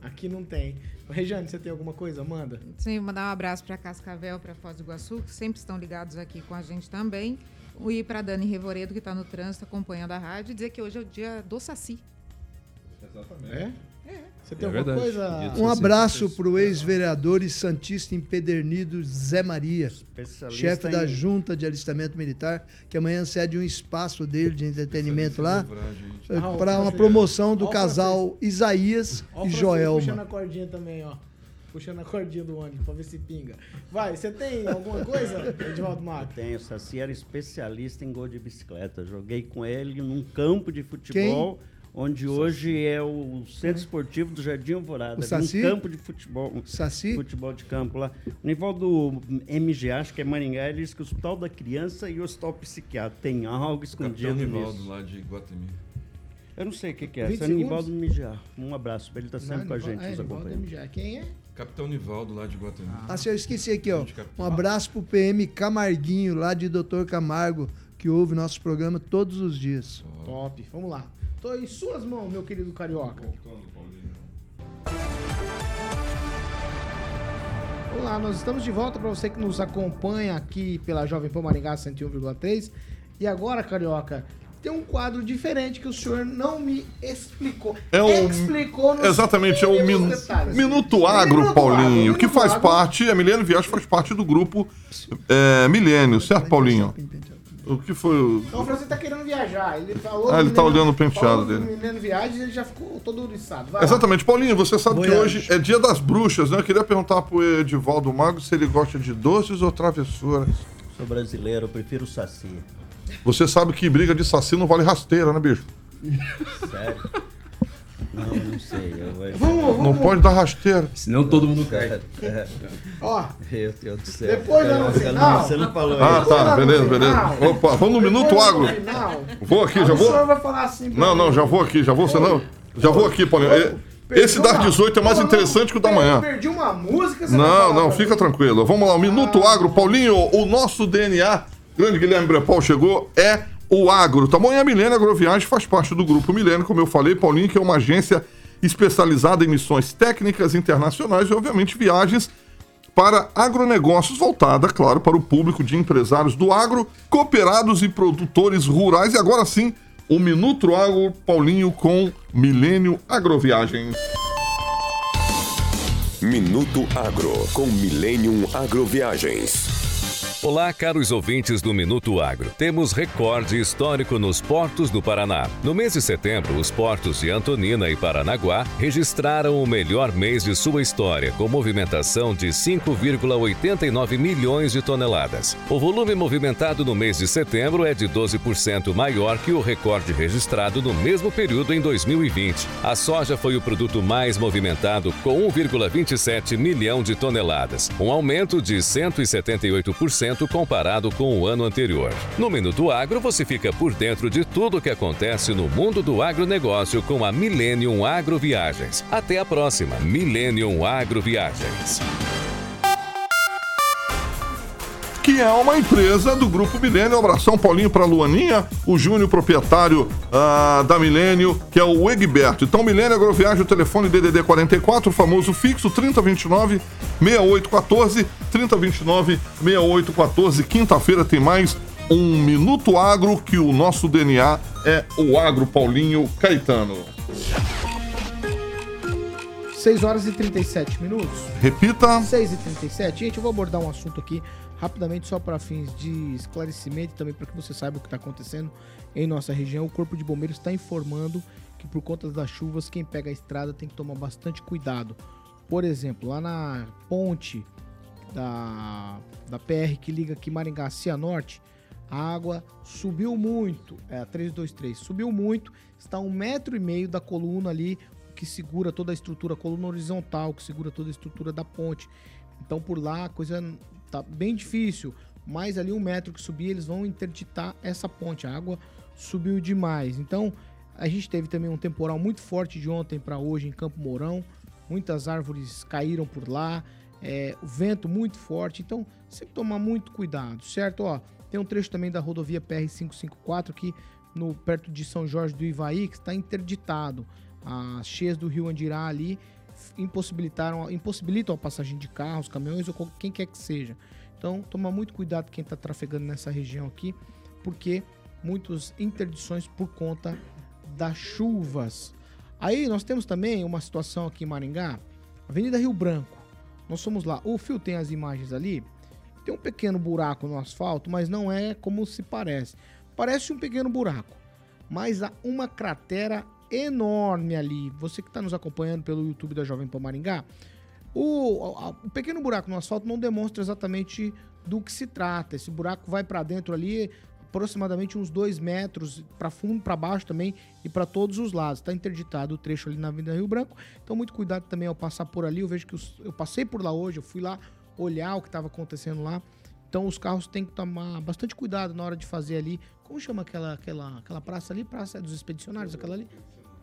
Aqui não tem. Rejane, você tem alguma coisa? Manda. Sim, mandar um abraço para Cascavel, para Foz do Iguaçu, que sempre estão ligados aqui com a gente também. E para Dani Revoredo, que está no trânsito acompanhando a rádio, e dizer que hoje é o dia do Saci. É? Você tem É alguma verdade. coisa? Um abraço para o ex-vereador e santista empedernido Zé Maria, chefe da em- Junta de Alistamento Militar, que amanhã cede um espaço dele de entretenimento lá Ah, para uma francês. promoção do Ó casal Isaías Ó e Joelma. Puxando a cordinha também, ó. Puxando a cordinha do ônibus pra ver se pinga. Vai, você tem alguma coisa, Edivaldo Mato? Tenho, Saci era especialista em gol de bicicleta. Joguei com ele num campo de futebol. Onde hoje é o Centro Esportivo do Jardim Alvorada, O ali, Saci? um campo de futebol, um Saci? futebol de campo lá. O Nivaldo MG, acho que é Maringá, ele disse que o Hospital da Criança e o Hospital Psiquiátrico tem algo Capitão escondido Nivaldo, nisso. lá de Guatemi. Eu não sei o que, que é. 20 Esse é? Nivaldo MG. Um abraço, ele está sempre Não, com a gente, é, nos acompanhando. MJ. Quem é? Capitão Nivaldo, lá de Guatemi. Ah, se eu esqueci aqui, ó. Capitão. Um abraço pro PM Camarguinho, lá de Doutor Camargo, que ouve nosso programa todos os dias. Top. Vamos lá. Tô em suas mãos, meu querido carioca. Vamos lá, nós estamos de volta para você que nos acompanha aqui pela Jovem Pan Maringá 101,3. E agora, carioca, tem um quadro diferente que o senhor não me explicou. É o- explicou nos Exatamente, é o mínimos Min-. Minuto Agro, Minuto Paulinho, Agro, que faz Agro. parte, a Milênio Viagem faz parte do grupo é, Milênio, certo, Paulinho? O que foi o... Então, o Francisco tá querendo viajar. Ele falou. Ah, ele tá Milênio- olhando o penteado do dele. Milênio Viagens ele já ficou todo oriçado. Vai lá. Exatamente, Paulinho, você sabe que Voyage. hoje é dia das bruxas, né? Eu queria perguntar pro Edivaldo Mago se ele gosta de doces ou travessuras. Sou brasileiro, eu prefiro Saci. Você sabe que briga de saci não vale rasteira, né, bicho? Sério? Não, não sei. Eu vou... Vamos, vamos. Não pode dar rasteira. Senão todo mundo cai. É, Ó, Meu Deus do céu. Depois lá no final- Você não falou Ah, isso. tá, beleza, beleza. Opa, vamos no Minuto Agro. Vou aqui, já O senhor vou? vai falar assim. Não, não, já vou aqui, já vou, senão... Já vou aqui, Paulinho. E- Esse das 18 é mais interessante que o da manhã. Perdi uma música. Não, não, fica tranquilo. Vamos lá, o Minuto Agro. Paulinho, o nosso DNA, grande Guilherme Brepal chegou, é o agro, tá bom? E a Milênio Agroviagem faz parte do grupo Milênio, como eu falei, Paulinho, que é uma agência especializada em missões técnicas internacionais e, obviamente, viagens para agronegócios, voltada, claro, para o público de empresários do agro, cooperados e produtores rurais. E agora sim, o Minuto Agro, Paulinho, com Milênio Agroviagens. Minuto Agro com Millennium Agroviagens. Olá, caros ouvintes do Minuto Agro. Temos recorde histórico nos portos do Paraná. No mês de setembro, os portos de Antonina e Paranaguá registraram o melhor mês de sua história, com movimentação de 5,89 milhões de toneladas. O volume movimentado no mês de setembro é de 12% maior que o recorde registrado no mesmo período em 2020. A soja foi o produto mais movimentado, com 1,27 milhão de toneladas, um aumento de 178% comparado com o ano anterior. No Minuto Agro, você fica por dentro de tudo o que acontece no mundo do agronegócio com a Millennium Agroviagens. Até a próxima, Millennium Agroviagens. Que é uma empresa do Grupo Milênio. Um abração, Paulinho, para Luaninha, o Júnior, proprietário ah, da Milênio, que é o Egberto. Então, Milênio Agroviagem, o telefone DDD 44, o famoso fixo 3029 6814, 3029 6814. Quinta-feira tem mais um Minuto Agro, que o nosso DNA é o Agro Paulinho Caetano. 6 horas e 37 minutos. Repita. 6 e 37. Gente, eu vou abordar um assunto aqui rapidamente, só para fins de esclarecimento também para que você saiba o que está acontecendo em nossa região. O Corpo de Bombeiros está informando que, por conta das chuvas, quem pega a estrada tem que tomar bastante cuidado. Por exemplo, lá na ponte da, da PR que liga aqui Maringá Cianorte, a água subiu muito. É a 323, subiu muito, está a um metro e meio da coluna ali que segura toda a estrutura, a coluna horizontal que segura toda a estrutura da ponte. Então por lá a coisa tá bem difícil. Mais ali um metro que subir, eles vão interditar essa ponte. A água subiu demais. Então a gente teve também um temporal muito forte de ontem para hoje em Campo Mourão. Muitas árvores caíram por lá. É, o vento muito forte. Então sempre tomar muito cuidado, certo? Ó, tem um trecho também da rodovia PR-554 aqui no, perto de São Jorge do Ivaí que está interditado. As cheias do rio Andirá ali impossibilitaram, impossibilitam a passagem de carros, caminhões ou quem quer que seja. Então, toma muito cuidado quem está trafegando nessa região aqui, porque muitas interdições por conta das chuvas. Aí nós temos também uma situação aqui em Maringá, Avenida Rio Branco. Nós somos lá. O fio tem as imagens ali. Tem um pequeno buraco no asfalto, mas não é como se parece. Parece um pequeno buraco, mas há uma cratera enorme ali. Você que está nos acompanhando pelo YouTube da Jovem Pan Maringá, o, a, o, pequeno buraco no asfalto não demonstra exatamente do que se trata. Esse buraco vai para dentro ali, aproximadamente uns 2 metros para fundo, para baixo também e para todos os lados. Está interditado o trecho ali na Avenida Rio Branco, então muito cuidado também ao passar por ali. Eu vejo que os, eu passei por lá hoje, eu fui lá olhar o que estava acontecendo lá. Então os carros têm que tomar bastante cuidado na hora de fazer ali. Como chama aquela, aquela, aquela praça ali? Praça dos expedicionários, aquela ali?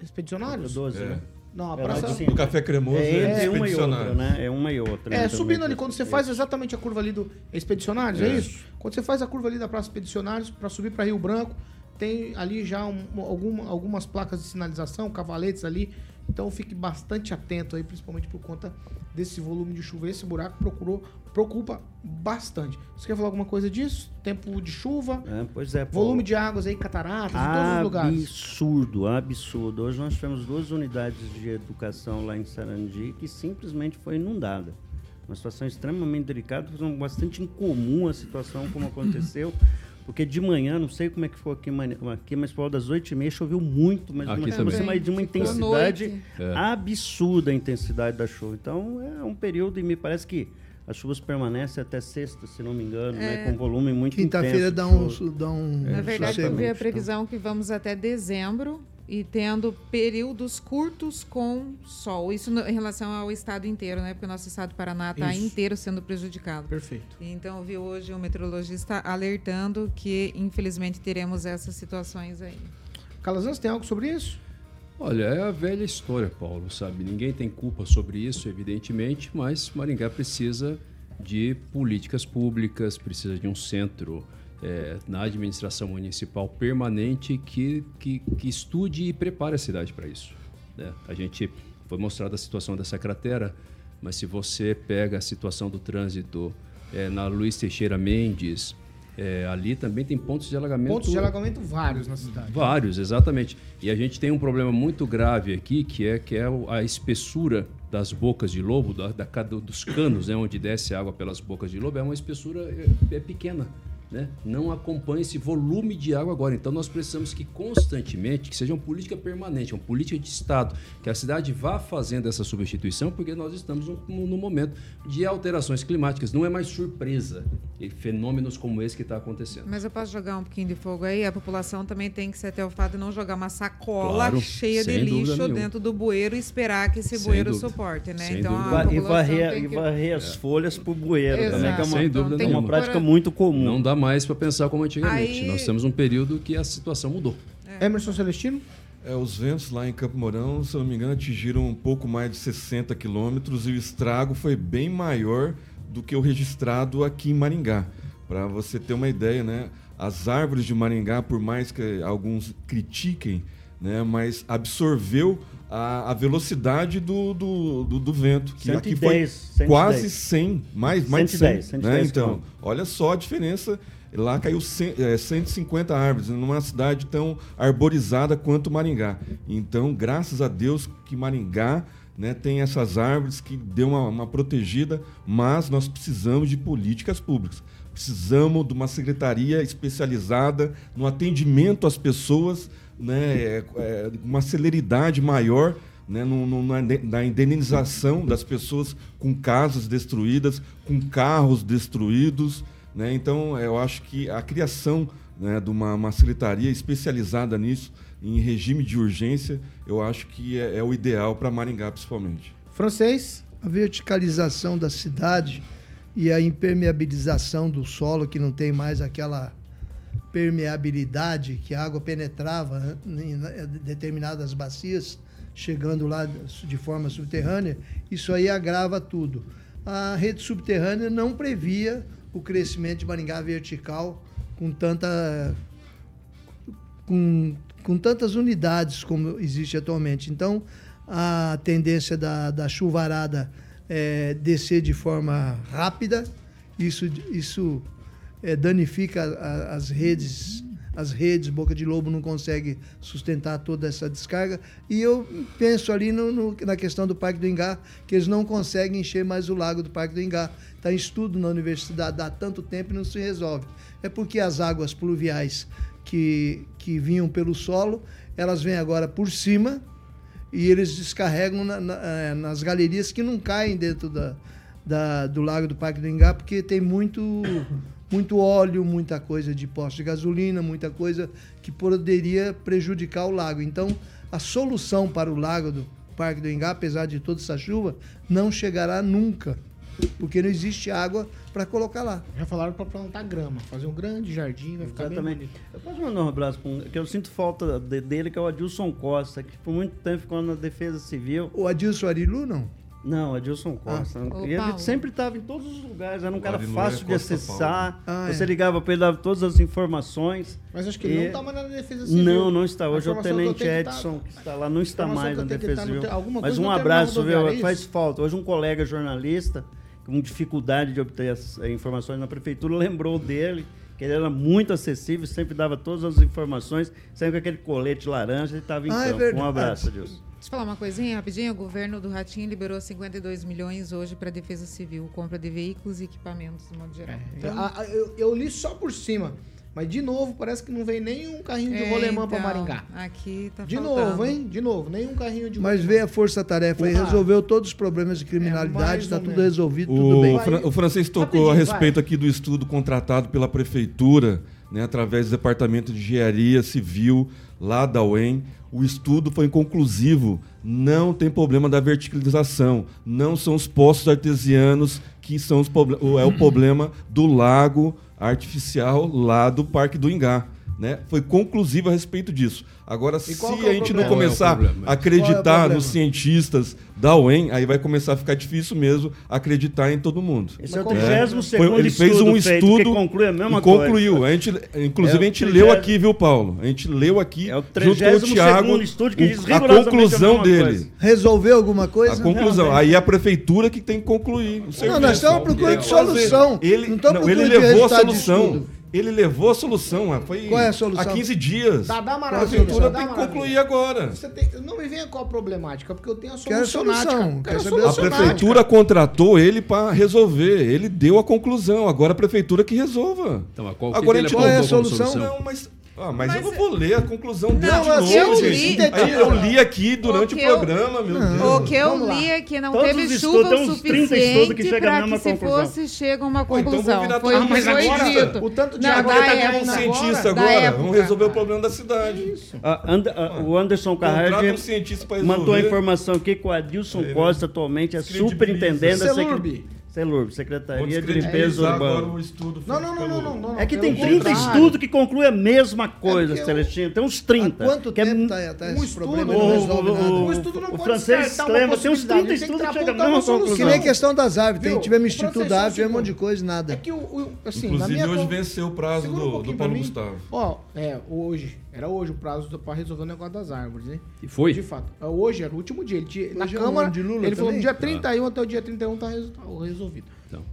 Expedicionários? 12, né? Não, a É, praça. Do Café Cremoso É é, entre uma e outra, né? É uma e outra. É, né, subindo ali, quando você faz exatamente a curva ali do Expedicionários, é, É. isso? Quando você faz a curva ali da Praça Expedicionários para subir para Rio Branco, tem ali já um- alguma- algumas placas de sinalização, cavaletes ali. Então fique bastante atento aí, principalmente por conta desse volume de chuva. Esse buraco procurou, preocupa bastante. Você quer falar alguma coisa disso? Tempo de chuva, É, pois é, Paulo. volume de águas aí, cataratas, em todos os lugares. Absurdo, absurdo. Hoje nós tivemos duas unidades de educação lá em Sarandi que simplesmente foi inundada. Uma situação extremamente delicada, bastante incomum a situação como aconteceu. Porque de manhã, não sei como é que foi aqui, aqui mas por volta das 8h30 choveu muito, mas Aqui uma, de uma intensidade. É. absurda a intensidade da chuva. Então é um período e me parece que as chuvas permanecem até sexta, se não me engano, né, com volume muito Quinta-feira intenso dá de um, dá um Na verdade, eu vi a previsão que vamos até dezembro e tendo períodos curtos com sol. Isso no- em relação ao estado inteiro, né? Porque o nosso estado do Paraná está inteiro sendo prejudicado. Perfeito. Então, eu vi hoje o meteorologista alertando que, infelizmente, teremos essas situações aí. Calazans, tem algo sobre isso? Olha, é a velha história, Paulo, sabe? Ninguém tem culpa sobre isso, evidentemente, mas Maringá precisa de políticas públicas, precisa de um centro eh, na administração municipal permanente que, que, que estude e prepare a cidade para isso. né? A gente foi mostrada a situação dessa cratera, mas se você pega a situação do trânsito eh, na Luiz Teixeira Mendes, eh, ali também tem pontos de alagamento Pontos de alagamento vários na cidade. Vários, exatamente. E a gente tem um problema muito grave aqui, que é, que é a espessura das bocas de lobo, da, da dos canos, né, onde desce água pelas bocas de lobo, é uma espessura é, é pequena. Né? Não acompanha esse volume de água agora. Então nós precisamos que constantemente, que seja uma política permanente, uma política de Estado, que a cidade vá fazendo essa substituição, porque nós estamos no, no momento de alterações climáticas. Não é mais surpresa e fenômenos como esse que está acontecendo. Mas eu posso jogar um pouquinho de fogo aí? A população também tem que ser até o fato de não jogar uma sacola Claro, cheia de lixo nenhuma. dentro do bueiro e esperar que esse Sem bueiro dúvida. suporte, né? Sem então E varrer, e que... as folhas pro bueiro também, que é Exato. uma, Sem dúvida Então, tem é uma prática muito comum. Não dá mais para pensar como antigamente. Aí- Nós temos um período que a situação mudou. Emerson Celestino? É, os ventos lá em Campo Mourão, se eu não me engano, atingiram um pouco mais de 60 quilômetros e o estrago foi bem maior do que o registrado aqui em Maringá. Para você ter uma ideia, né? As árvores de Maringá, por mais que alguns critiquem, né? Mas absorveu a, a velocidade do, do, do, do vento, que aqui 110, foi 110. quase 100, mais, mais de 100. 110, né? 110 Então, olha só a diferença. Lá caiu cem- é, 150 árvores, numa cidade tão arborizada quanto Maringá. Então, graças a Deus que Maringá né, tem essas árvores que deu uma, uma protegida, mas nós precisamos de políticas públicas. Precisamos de uma secretaria especializada no atendimento às pessoas, né, é, é, uma celeridade maior né, no- no- na, na indenização das pessoas com casas destruídas, com carros destruídos. Né? Então, eu acho que a criação né, de uma, uma secretaria especializada nisso, em regime de urgência, eu acho que é, é o ideal para Maringá, principalmente. Francês? a verticalização da cidade e a impermeabilização do solo, que não tem mais aquela permeabilidade que a água penetrava em na- determinadas bacias, chegando lá de forma subterrânea, isso aí agrava tudo. A rede subterrânea não previa o crescimento de Maringá vertical com tanta com, com tantas unidades como existe atualmente. Então, a tendência da, da chuvarada é descer de forma rápida, isso, isso é, danifica a- as redes, as redes, Boca de Lobo não consegue sustentar toda essa descarga. E eu penso ali no- no- na questão do Parque do Ingá, que eles não conseguem encher mais o lago do Parque do Ingá. Está em estudo na universidade há tanto tempo e não se resolve. É porque as águas pluviais que, que vinham pelo solo, elas vêm agora por cima e eles descarregam na- na- eh, nas galerias que não caem dentro da, da- do Lago do Parque do Ingá, porque tem muito, muito óleo, muita coisa de posto de gasolina, muita coisa que poderia prejudicar o lago. Então, a solução para o Lago do Parque do Ingá, apesar de toda essa chuva, não chegará nunca, porque não existe água para colocar lá. Já falaram para plantar grama, fazer um grande jardim, vai ficar bem Exatamente. bonito. Eu posso mandar um abraço para um, que eu sinto falta de- dele, que é o Adilson Costa, que por muito tempo ficou na Defesa Civil. O Adilson Arilu, não? Não, Adilson Costa. Ô, E ele sempre estava em todos os lugares, era um cara fácil é de Costa acessar. Ah, você é. ligava para ele, dava todas as informações. Mas acho que ele E- não tá mais na Defesa Civil. Não, não está. Hoje é o Tenente tá- Edson, que está lá, não está mais na Defesa tá no Civil. Mas um abraço, viu? é Faz falta. Hoje um colega jornalista, com dificuldade de obter as eh, informações na prefeitura, lembrou dele, que ele era muito acessível, sempre dava todas as informações, sempre com aquele colete laranja, ele estava em Ah, é campo. Um verdade. abraço, Adilson. Deixa eu falar uma coisinha rapidinho. O governo do Ratinho liberou 52 milhões hoje para a Defesa Civil, compra de veículos e equipamentos, de modo geral. Então, Ah, ah, Eu, eu li só por cima. Mas, de novo, parece que não vem nenhum carrinho de É, rolemã então, Maringá. Aqui tá De faltando. novo, hein? De novo, nenhum carrinho de Mas veio a Força Tarefa e resolveu todos os problemas de criminalidade, está ou tudo menos. resolvido, tudo O, bem. Fra- o francês tocou a respeito aqui do estudo contratado pela prefeitura, né, através do Departamento de Engenharia Civil lá da UEM. O estudo foi inconclusivo, não tem problema da verticalização, não são os poços artesianos que são os é o problema do lago artificial lá do Parque do Ingá. Né? Foi conclusivo a respeito disso. Agora, se é a gente não começar é a acreditar é nos cientistas da UEM, aí vai começar a ficar difícil mesmo acreditar em todo mundo. Esse é o Né? 32º Foi- Ele fez um feito estudo que conclui a mesma e concluiu. coisa. A gente, inclusive, É a gente 30º leu aqui, viu, Paulo? A gente leu aqui, É o junto com o 32º Thiago, estudo que diz a a conclusão mesma dele. coisa. Resolveu alguma coisa? A conclusão. Não, Aí a prefeitura que tem que concluir. o Não, nós estamos procurando solução. Ele, Não ele levou a solução. Ele levou a solução. Foi Qual é a solução? há 15 dias. Tá, dá a maravilha. prefeitura tem que maravilha. concluir agora. Você tem- não me venha com a problemática, porque eu tenho a solucionática. solução, Quero quero saber A solucionática. prefeitura contratou ele para resolver. Ele deu a conclusão. Agora a prefeitura que resolva. Então, qual, que Agora que a gente Qual é a como solução? Não, mas. Ah, mas, Mas eu não vou ler a conclusão dele Não, de novo, eu gente. li- Aí eu li aqui durante O o, eu- programa, meu Deus. O que eu li é que não Todos teve chuva estudos, o tem uns 30 estudos que suficiente para que se conclusão. fosse chega a uma então conclusão. virar foi que mas foi agora, dito. o tanto de Não, água da que tá época, caindo um cientista agora. época. Vamos resolver o problema da cidade. A Anda- a- o Anderson Contrata um mandou a informação aqui que o Adilson Costa atualmente é superintendente da Celurb. Celurb, Secretaria de Limpeza agora Urbana. o estudo Não, não, não, não, não, não. É que tem 30 contrário. estudos que concluem a mesma coisa, porque Celestino. Tem uns 30. Há quanto que é tempo está tá um esse estudo, problema o- não resolve o- nada? O estudo não o pode francês uma lembra, tem uns possibilidade, 30 tem que estudos que chegam uma mesma solução. Que conclusão. nem questão das árvores. Tivemos Instituto da um Árvore, tivemos um monte de coisa, É nada. que o, o- assim, na Inclusive, minha hoje venceu o prazo um do, Paulo. Gustavo. Ó, é, hoje. Era hoje o prazo para resolver o negócio das árvores, né? E foi? De fato. É, Hoje era o último dia. Ele tinha, na é Câmara, ano de Lula ele falou no também? dia 31 até o dia 31 tá tá resolvido. Então.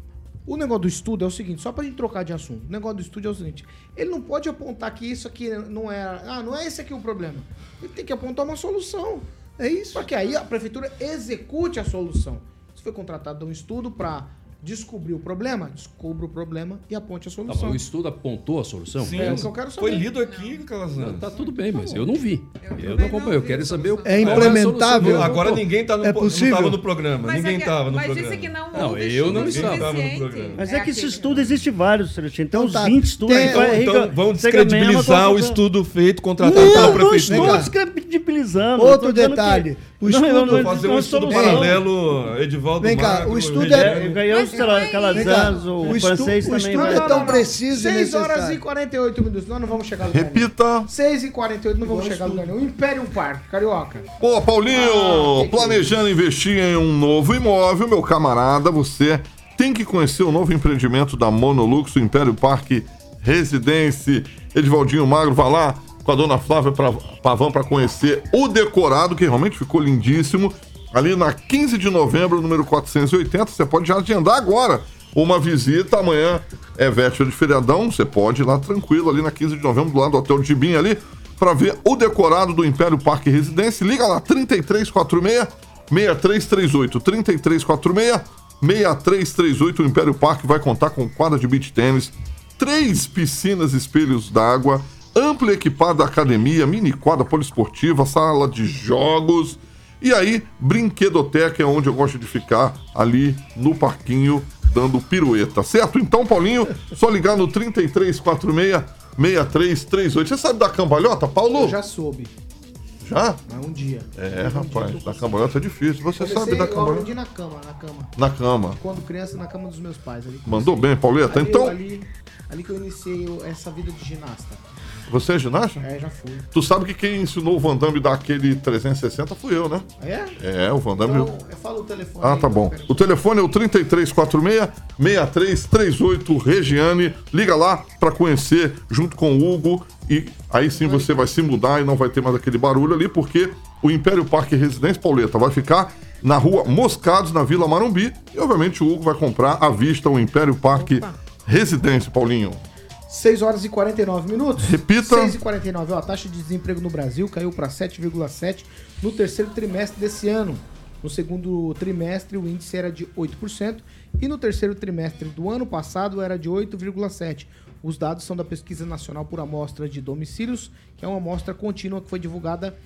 O negócio do estudo é o seguinte, só pra gente trocar de assunto. O negócio do estudo é o seguinte: ele não pode apontar que isso aqui não é. Ah, não é esse aqui o problema. Ele tem que apontar uma solução. É isso. Para que aí a prefeitura execute a solução. Se foi contratado um estudo para descobrir o problema, descubra o problema e aponte a Tá, solução. mas o estudo apontou a solução? Sim, É o que eu quero foi saber. lido aqui, Calazans. Tá tudo bem, mas eu não vi. Eu, também não não acompanho. Eu quero saber o solução. É a implementável. Agora ninguém tá no, É não possível? estava no programa. Mas, ninguém é que- estava no mas programa. disse que não, Não, eu não estava no suficiente. programa. Mas é que esse estudo existe vários, Celestino. Tem Então uns tá. 20 estudos. Tem- Então chega a mesma descredibilizar o estudo feito, contratado Não, pela não prefeitura. estou descredibilizando. Outro detalhe, que- o Não, estudo- não- Vou fazer não um é estudo paralelo, Edivaldo Vem cá, Magro, o estudo é- ganhou Mas os não é calazans, o, O francês o também estudo vai. é tão preciso e 6 horas e 48 minutos. Nós não vamos chegar no. Repita. 6 e 48 não vamos chegar no lugar nenhum. Imperium Park, Carioca. Pô, Paulinho, Ah, planejando investir em um novo imóvel, meu camarada, você tem que conhecer o novo empreendimento da Monolux, o Império Parque Residência. Edivaldinho Magro, vai lá com a dona Flávia Pavão para conhecer o decorado, que realmente ficou lindíssimo. Ali na 15 de novembro, número 480, você pode já agendar agora uma visita. Amanhã é véspera de feriadão, você pode ir lá tranquilo, ali na 15 de novembro, do lado do Hotel Dibim ali, para ver o decorado do Império Parque Residência. Liga lá, 3346 6338. 3346 6338. O Império Parque vai contar com quadra de beach tênis, três piscinas espelhos d'água, ampla e equipada academia, mini quadra poliesportiva, sala de jogos. E aí, Brinquedoteca é onde eu gosto de ficar, ali no parquinho, dando pirueta, certo? Então, Paulinho, só ligar no 3346 6338. Você sabe da cambalhota, Paulo? Eu já soube. Já? Mas um dia. É, rapaz, da cambalhota é difícil. Você Comecei, sabe da Eu cambalhota? aprendi na cama, na cama. Na cama. Quando criança, na cama dos meus pais. Mandou bem, Pauleta. Ali, Então- eu- ali, ali que eu iniciei eu- essa vida de ginasta. Você é ginasta? É, já fui. Tu sabe que quem ensinou o Van Damme daquele 360 fui eu, né? É? É, o Van Damme. Então, eu falo o telefone. Ah, aí, tá eu bom. O telefone é o 3346-6338 Regiane. Liga lá para conhecer junto com o Hugo. E aí sim você vai se mudar e não vai ter mais aquele barulho ali, porque o Império Parque Residência Pauleta vai ficar na rua Moscados, na Vila Marumbi. E obviamente o Hugo vai comprar à vista o Império Parque Residência, Paulinho. 6 horas e 49 minutos. Repita. 6 e 49. Ó, a taxa de desemprego no Brasil caiu para 7,7 no terceiro trimestre desse ano. No segundo trimestre, o índice era de 8% e no terceiro trimestre do ano passado era de 8,7%. Os dados são da Pesquisa Nacional por Amostra de Domicílios, que é uma amostra contínua que foi divulgada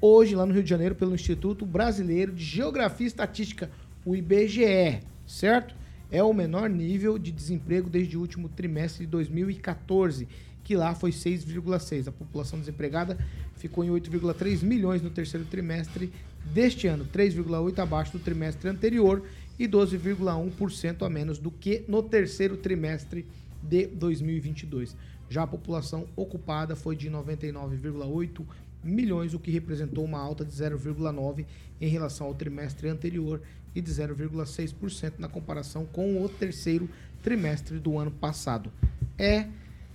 hoje lá no Rio de Janeiro pelo Instituto Brasileiro de Geografia e Estatística, o IBGE, certo? É o menor nível de desemprego desde o último trimestre de 2014, que lá foi 6,6. A população desempregada ficou em 8,3 milhões no terceiro trimestre deste ano, 3,8 abaixo do trimestre anterior e 12,1% a menos do que no terceiro trimestre de 2022. Já a população ocupada foi de 99,8 milhões, o que representou uma alta de 0,9 em relação ao trimestre anterior e de 0,6% na comparação com o terceiro trimestre do ano passado. É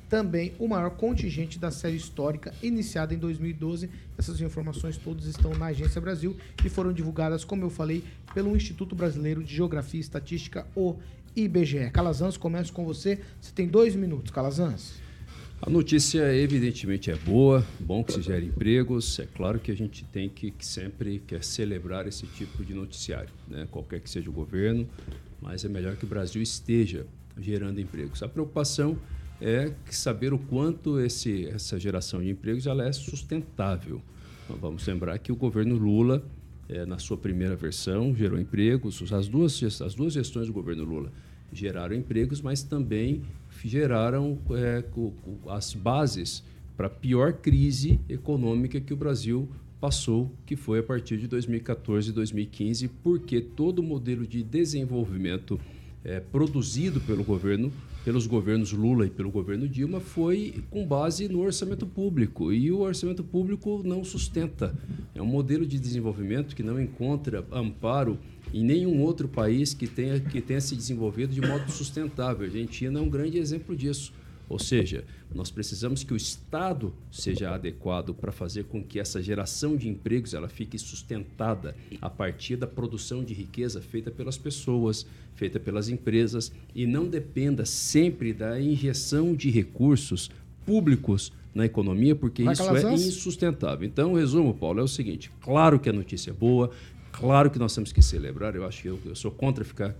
também o maior contingente da série histórica iniciada em 2012. Essas informações todas estão na Agência Brasil e foram divulgadas, como eu falei, pelo Instituto Brasileiro de Geografia e Estatística, o IBGE. Calazans, começo com você. Você tem dois minutos, Calazans. A notícia, evidentemente, é boa, bom que se gere empregos. É claro que a gente tem que, que sempre quer celebrar esse tipo de noticiário, né? qualquer que seja o governo, mas é melhor que o Brasil esteja gerando empregos. A preocupação é saber o quanto esse, essa geração de empregos ela é sustentável. Então, vamos lembrar que o governo Lula, eh, na sua primeira versão, gerou empregos. As duas, as duas gestões do governo Lula geraram empregos, mas também geraram co- as bases para a pior crise econômica que o Brasil passou, que foi a partir de 2014 e 2015, porque todo o modelo de desenvolvimento eh, produzido pelo governo, pelos governos Lula e pelo governo Dilma, foi com base no orçamento público. E o orçamento público não sustenta. É um modelo de desenvolvimento que não encontra amparo em nenhum outro país que tenha, que tenha se desenvolvido de modo sustentável. A Argentina é um grande exemplo disso. Ou seja, nós precisamos que o Estado seja adequado para fazer com que essa geração de empregos ela fique sustentada a partir da produção de riqueza feita pelas pessoas, feita pelas empresas e não dependa sempre da injeção de recursos públicos na economia, porque Vai, isso é insustentável. Então, o resumo, Paulo, é o seguinte: claro que a notícia é boa, claro que nós temos que celebrar. Eu acho que eu, eu sou contra ficar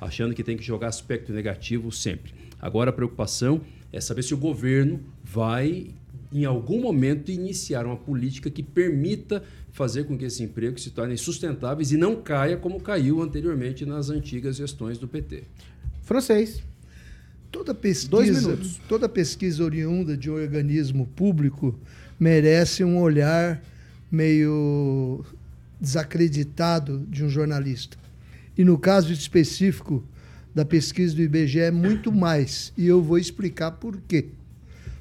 achando que tem que jogar aspecto negativo sempre. Agora, a preocupação é saber se o governo vai, em algum momento, iniciar uma política que permita fazer com que esses empregos se tornem sustentáveis e não caia como caiu anteriormente nas antigas gestões do PT. Francês. Toda pesquisa, Dois minutos. toda pesquisa oriunda de um organismo público merece um olhar meio desacreditado de um jornalista. E no caso específico da pesquisa do IBGE é muito mais. E eu vou explicar por quê.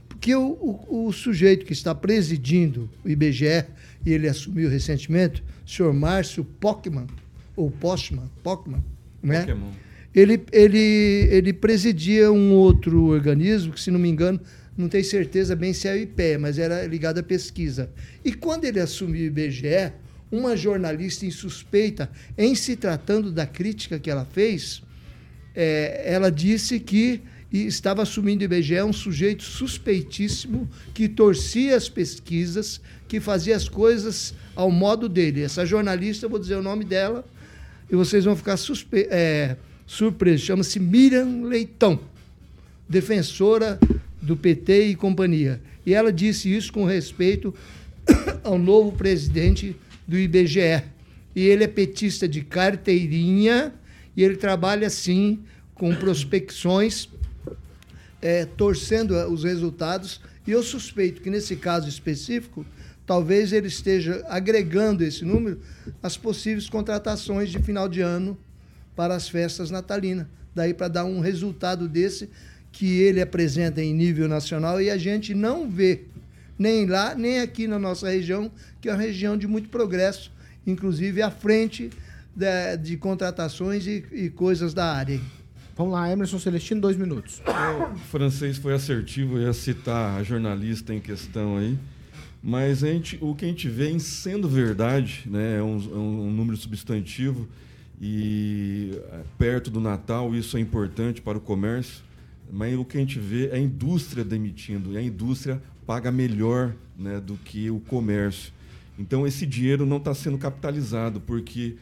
Porque o, o, o sujeito que está presidindo o IBGE, e ele assumiu recentemente, o senhor Márcio Pockman, ou Postman, Pockman, é? Pokémon. Ele, ele, ele presidia um outro organismo, que, se não me engano, não tenho certeza bem se é o IPE, mas era ligado à pesquisa. E quando ele assumiu o IBGE, uma jornalista insuspeita, em se tratando da crítica que ela fez, é, ela disse que estava assumindo o IBGE um sujeito suspeitíssimo que torcia as pesquisas, que fazia as coisas ao modo dele. Essa jornalista, vou dizer o nome dela, e vocês vão ficar é, surpresos. Chama-se Miriam Leitão, defensora do PT e companhia. E ela disse isso com respeito ao novo presidente do IBGE, e ele é petista de carteirinha e ele trabalha assim com prospecções, é, torcendo eh, os resultados. E eu suspeito que nesse caso específico, talvez ele esteja agregando esse número às possíveis contratações de final de ano para as festas natalinas. Daí para dar um resultado desse que ele apresenta em nível nacional e a gente não vê nem lá, nem aqui na nossa região, que é uma região de muito progresso, inclusive à frente de, de contratações e, e coisas da área. Vamos lá, Emerson Celestino, dois minutos. O francês foi assertivo, ia citar a jornalista em questão aí. Mas a gente, o que a gente vê em sendo verdade, né, é um, é um número substantivo e é, perto do Natal isso é importante para o comércio, mas o que a gente vê é a indústria demitindo, e a indústria paga melhor né, do que o comércio. Então esse dinheiro não está sendo capitalizado, porque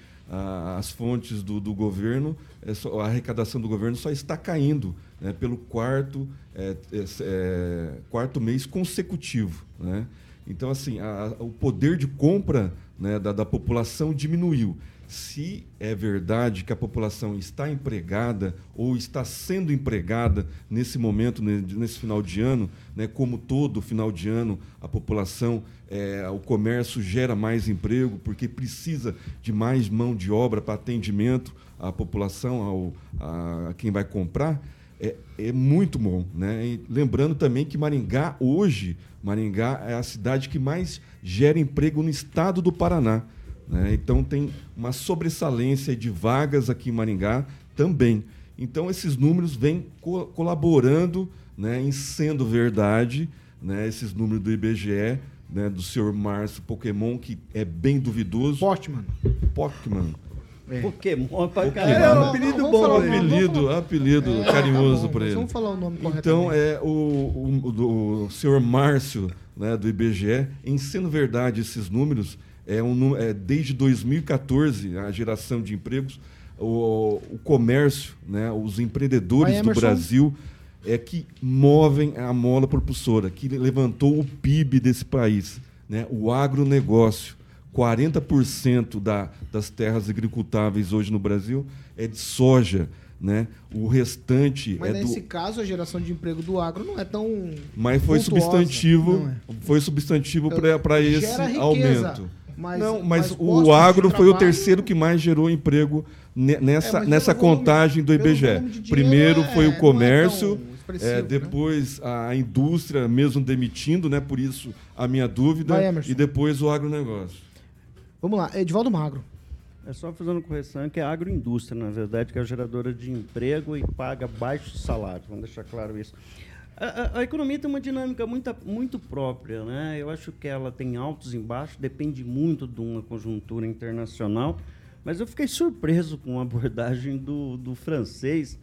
as fontes do, do governo, é só, a arrecadação do governo só está caindo né, pelo quarto, é, é, quarto mês consecutivo. Né? Então, assim, a, o poder de compra né, da, da população diminuiu se é verdade que a população está empregada ou está sendo empregada nesse momento, nesse final de ano, né, como todo final de ano, a população, é, o comércio gera mais emprego porque precisa de mais mão de obra para atendimento à população, ao, a, quem vai comprar. É, é, muito bom. Né? E lembrando também que Maringá, hoje, Maringá é a cidade que mais gera emprego no estado do Paraná. Né? Então tem uma sobressalência de vagas aqui em Maringá também. Então esses números vêm co colaborando né, em sendo verdade, né, esses números do IBGE, né, do senhor Márcio Pokémon, que é bem duvidoso. Postman. Pokémon. É. Pokémon pra caramba. É um apelido bom. Um apelido, apelido é, carinhoso tá para ele. Vamos falar o nome Então, é o, o, o, o senhor Márcio, né, do IBGE, em sendo verdade esses números, é um, é, desde 2014, a geração de empregos, o, o comércio, né, os empreendedores do Brasil é que movem a mola propulsora, que levantou o PIB desse país, né, o agronegócio. 40% da, das terras agricultáveis hoje no Brasil é de soja. Né? O restante Mas é nesse do... caso a geração de emprego do agro não é tão Mas foi pontuosa. substantivo, é. foi substantivo para esse aumento. Mas, não, mas, mas o agro foi o terceiro que mais gerou emprego nessa, é, nessa contagem do IBGE. Primeiro foi o é, comércio, é, né? depois né? a indústria mesmo demitindo, né? Por isso a minha dúvida. Vai, e depois o agronegócio. Vamos lá, Edvaldo Magro. É só fazendo correção que é a agroindústria, na verdade, que é a geradora de emprego e paga baixos salários. Vamos deixar claro isso. A, a, economia tem uma dinâmica muito, muito própria, né? Eu acho que ela tem altos e baixos, depende muito de uma conjuntura internacional. Mas eu fiquei surpreso com a abordagem do, do francês,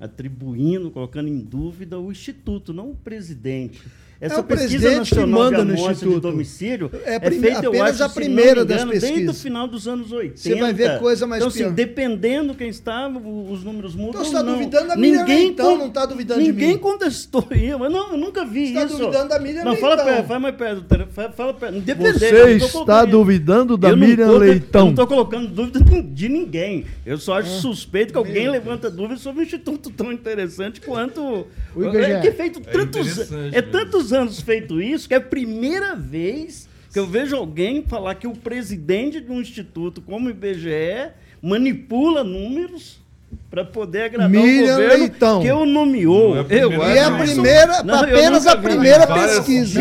atribuindo, colocando em dúvida o instituto, não o presidente. Essa é o pesquisa nacional manda de amostra no de domicílio é, é feita, eu acho, a primeira engano, das pesquisas. desde o final dos anos 80. Você vai ver coisa mais Então, assim, dependendo quem está, os números mudam. Então, você está duvidando da Miriam ninguém Leitão, não está duvidando ninguém de mim. Ninguém contestou isso. Eu, não, eu nunca vi você isso. está duvidando da Miriam não, Leitão. Fala perto, fala mais perto. Fala, fala perto. Você está duvidando da Miriam Leitão. Eu não estou colocando dúvida de ninguém. Eu só acho é. suspeito que alguém levanta dúvida sobre um instituto tão interessante quanto... O é, que é feito tantos... É tantos anos feito isso que é a primeira vez que eu vejo alguém falar que o presidente de um instituto como o IBGE manipula números para poder agradar Miriam o governo Leitão. que eu nomeou. É eu, e é a primeira, não, apenas a primeira pesquisa.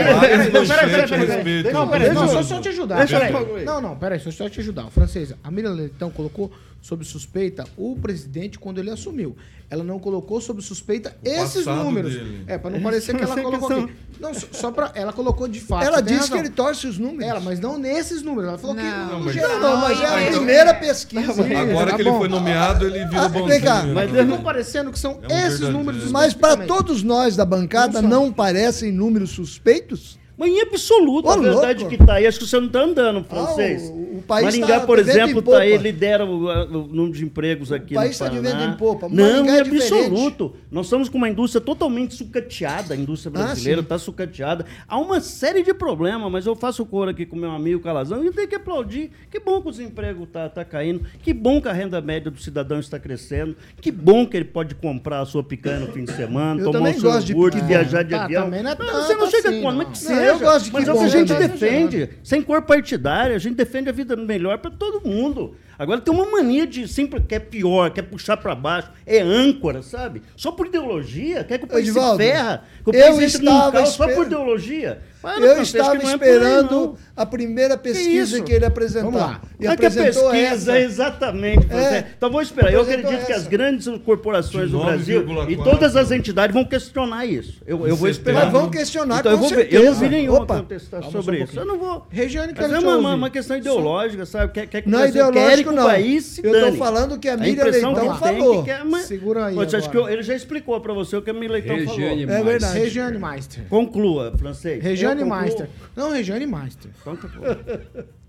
Não, peraí, não, só, só te ajudar. Peraí. Não, não, peraí, só, só te ajudar. O francês, a Miriam Leitão colocou sob suspeita o presidente quando ele assumiu. Ela não colocou sob suspeita o esses números. Dele. É, para não parecer que ela colocou aqui. Não, só para ela colocou de fato. Ela disse que ele torce os números. Ela, mas não nesses números. Ela falou não. que não, mas, geral, não, mas é a então, primeira pesquisa. Agora que ele foi nomeado, ele virou ah, bonzinho. Cá, mas não parecendo que são é um esses números. Mas para todos nós da bancada não parecem números suspeitos? Mas em absoluto, Ô, a verdade louco. que tá aí, acho que você não tá andando, francês. Ah, o- o país Maringá, tá por de exemplo, popa. tá aí, lidera o, o número de empregos aqui país no tá de em popa. Não, Maringá em é absoluto. Nós estamos com uma indústria totalmente sucateada, a indústria Ah, brasileira está sucateada. Há uma série de problemas, mas eu faço cor aqui com meu amigo Calazão e tem que aplaudir. Que bom que o desemprego está tá caindo, que bom que a renda média do cidadão está crescendo, que bom que ele pode comprar a sua picanha no fim de semana, Eu tomar o seu de iogurte, picanha. viajar de Tá, avião. não é você não chega assim, quando, não. mas que Não. Eu gosto de mas que que a gente né? defende, sem cor partidária, a gente defende a vida melhor para todo mundo. Agora tem uma mania de sempre quer pior, quer puxar para baixo, é âncora, sabe? Só por ideologia, quer que o país Edivaldo, se ferra, que o eu país entre num estava caos só esper- por ideologia. Para, Eu estava que é aí, esperando não. a primeira pesquisa isso? que ele. Vamos lá. E é que a apresentou pesquisa, essa. exatamente. É. Então vou esperar. Eu Apresentou acredito que essa. as grandes corporações do Brasil 9,4. e todas as entidades vão questionar isso. Eu, eu vou esperar. Mas vão questionar Então eu, com vou ver. eu não vi certeza. nenhuma Opa. contestação Calma só um sobre isso. Eu não vou. Regiane, Mas é uma, uma, uma questão ideológica, sabe? Quer, quer que Não é Brasil que não. o país se Eu tô dane. falando que a A Miriam impressão Leitão que falou. que quer, mas... Segura aí Mas acho que eu- ele já explicou pra você o que a Miriam Leitão Regiane falou. É Meister. verdade. Regiane Meister. Conclua, francês. Regiane. Meister. Não, Regiane Meister. Bom.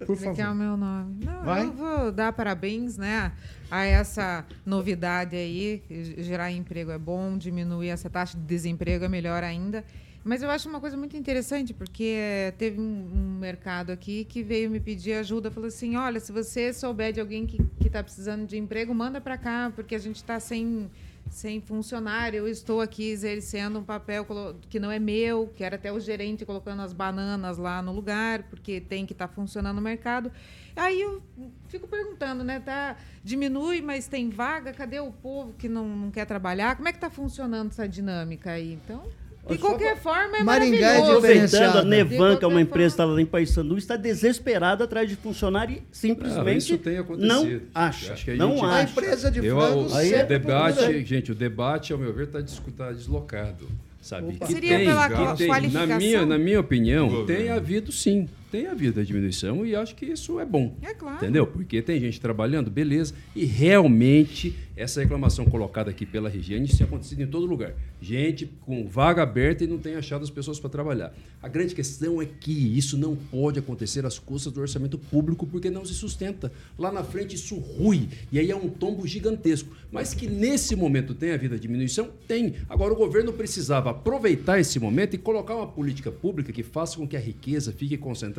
Por Esse aqui é favor. o meu nome. Não, Vai. eu vou dar parabéns, né, a essa novidade aí. Gerar emprego é bom, diminuir essa taxa de desemprego é melhor ainda. Mas eu acho uma coisa muito interessante, porque eh, teve um, um mercado aqui que veio me pedir ajuda, falou assim, olha, se você souber de alguém que está precisando de emprego, manda para cá, porque a gente está sem, sem funcionário, eu estou aqui exercendo um papel que não é meu, que era até o gerente colocando as bananas lá no lugar, porque tem que estar funcionando o mercado. Aí eu fico perguntando, né? Tá, diminui, mas tem vaga, cadê o povo que não, não quer trabalhar? Como é que está funcionando essa dinâmica aí? Então, de qualquer forma, é Maringá é maravilhoso. Aproveitando, a. Nevan, que é uma empresa que está lá em Paysandu, está desesperada atrás de funcionário e Ah, simplesmente isso tem acontecido. não acha. acho que a não gente- A acha. empresa de Eu, frango o, Aí o é debate, procura- gente, o debate, ao meu ver, está deslocado. Sabe? Opa. Que Seria tem, pela que tem. Na minha, na minha opinião, tem havido sim. Tem havido a diminuição e acho que isso é bom. É claro. Entendeu? Porque tem gente trabalhando, beleza. E realmente, essa reclamação colocada aqui pela Regiane, isso tem acontecido em todo lugar. Gente com vaga aberta e não tem achado as pessoas para trabalhar. A grande questão é que isso não pode acontecer às custas do orçamento público porque não se sustenta. Lá na frente isso rui. E aí é um tombo gigantesco. Mas que nesse momento tem havido a diminuição? Tem. Agora o governo precisava aproveitar esse momento e colocar uma política pública que faça com que a riqueza fique concentrada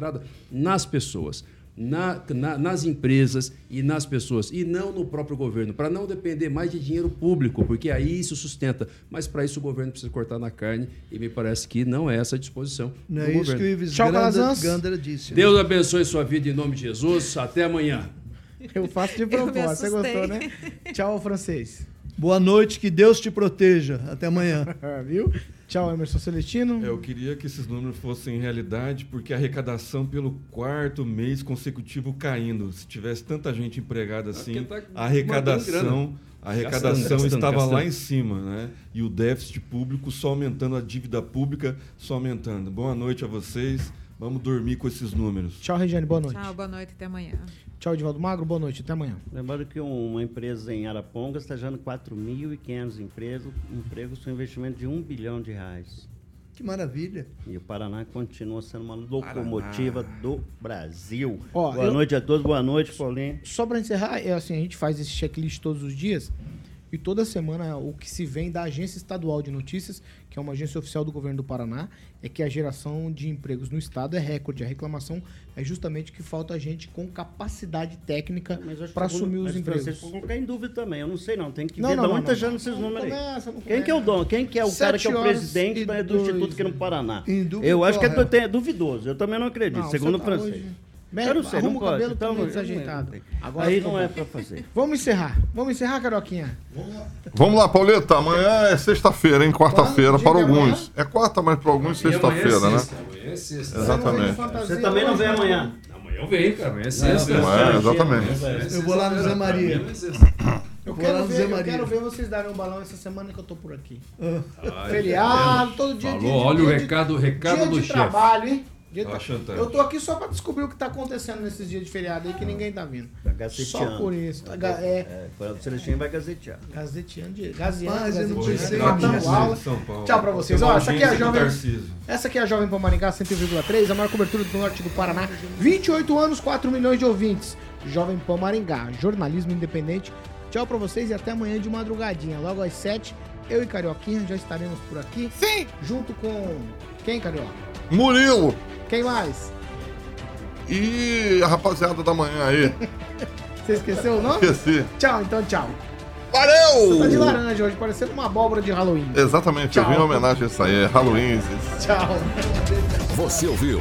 nas pessoas. na- na- nas empresas e nas pessoas, e não no próprio governo, para não depender mais de dinheiro público, porque aí isso sustenta. Mas para isso o governo precisa cortar na carne, e me parece que não é essa a disposição Não do é isso governo. que o Ives Tchau. Gandra disse. né? Deus abençoe sua vida em nome de Jesus. Até amanhã. Eu faço de propósito. Você gostou, né? Tchau, francês. Boa noite, que Deus te proteja. Até amanhã. Viu? Tchau, Emerson Celestino. Eu queria que esses números fossem realidade, porque a arrecadação pelo quarto mês consecutivo caindo. Se tivesse tanta gente empregada assim, tá a arrecadação, a arrecadação Gastando, gastando, estava lá gastando. em cima, né? E o déficit público só aumentando, a dívida pública só aumentando. Boa noite a vocês. Vamos dormir com esses números. Tchau, Regiane. Boa noite. Tchau, boa noite, até amanhã. Tchau, Edivaldo Magro. Boa noite. Até amanhã. Lembrando que um- uma empresa em Arapongas está gerando 4.500 empregos, empregos com investimento de 1 bilhão de reais. Que maravilha. E o Paraná continua sendo uma locomotiva do Brasil. Ó, boa eu- noite a todos, boa noite, Paulinho. Só para encerrar, é assim, a gente faz esse checklist todos os dias e toda semana o que se vem da Agência Estadual de Notícias, que é uma agência oficial do governo do Paraná, é que a geração de empregos no estado é recorde. A reclamação é justamente que falta gente com capacidade técnica Mas para assumir mas os empregos. Vocês vão colocar em dúvida também. Eu não sei não. Tem que Não, ver não, de onde está esses Não números aí. começa, Quem que é o dono? Quem que é o cara que é o presidente da- do dois, Instituto aqui no Paraná? Eu acho que é, é duvidoso. Eu também não acredito, Não, segundo o tá francês. hoje- Eu não sei, Arruma não o pode. cabelo Então, desajeitado. Agora Aí não é para fazer. Vamos encerrar. Vamos encerrar, Caroquinha? Vamos lá, Pauleta. Amanhã é sexta-feira, hein? Quarta-feira para alguns. É quarta, mas para alguns sexta-feira, né? Amanhã é sexta. Exatamente. Você também não vem amanhã. Amanhã eu venho, cara. Amanhã é sexta. É, exatamente. Eu vou lá no Zé Maria. É. Eu quero, ver, Zé eu quero ver vocês darem um balão essa semana que eu tô por aqui. Ai, Feriado, todo dia Falou, dia- olha o de- recado, o recado dia do de chefe. trabalho, hein? Tá. Eu tô aqui só pra descobrir o que tá acontecendo nesses dias de feriado aí que ninguém tá vindo. Tá gazeteando. Só por isso. Tá ga- É, É, quando o Celestino vai gazetear. gazeteando, de- gazeando, Mas eu não gazeteando, pensei aula. São Paulo. Tchau pra vocês. Ó, uma essa aqui é a Jovem... Essa aqui é a Jovem Pan Maringá 101,3, a maior cobertura do norte do Paraná. 28 anos, 4 milhões de ouvintes. Jovem Pan Maringá, jornalismo independente. Tchau pra vocês e até amanhã de madrugadinha. Logo às 7, eu e Carioquinha já estaremos por aqui. Sim! Junto com. Quem, Carioca? Murilo Quem mais? e a rapaziada da manhã aí. Você esqueceu o nome? Esqueci. Tchau, então tchau. Valeu! Você tá de laranja hoje, parecendo uma abóbora de Halloween. Exatamente, eu Tchau. vim em homenagem a isso aí. É Halloween. Tchau. Você ouviu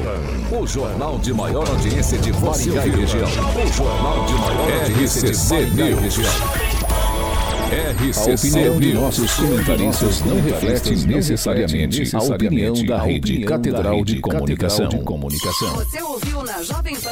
o jornal de maior audiência de Maringá e região. O jornal de maior audiência de Maringá e região. A opinião de nossos comentaristas não reflete necessariamente a opinião da Rede Catedral de Comunicação. Você ouviu na Jovem Pan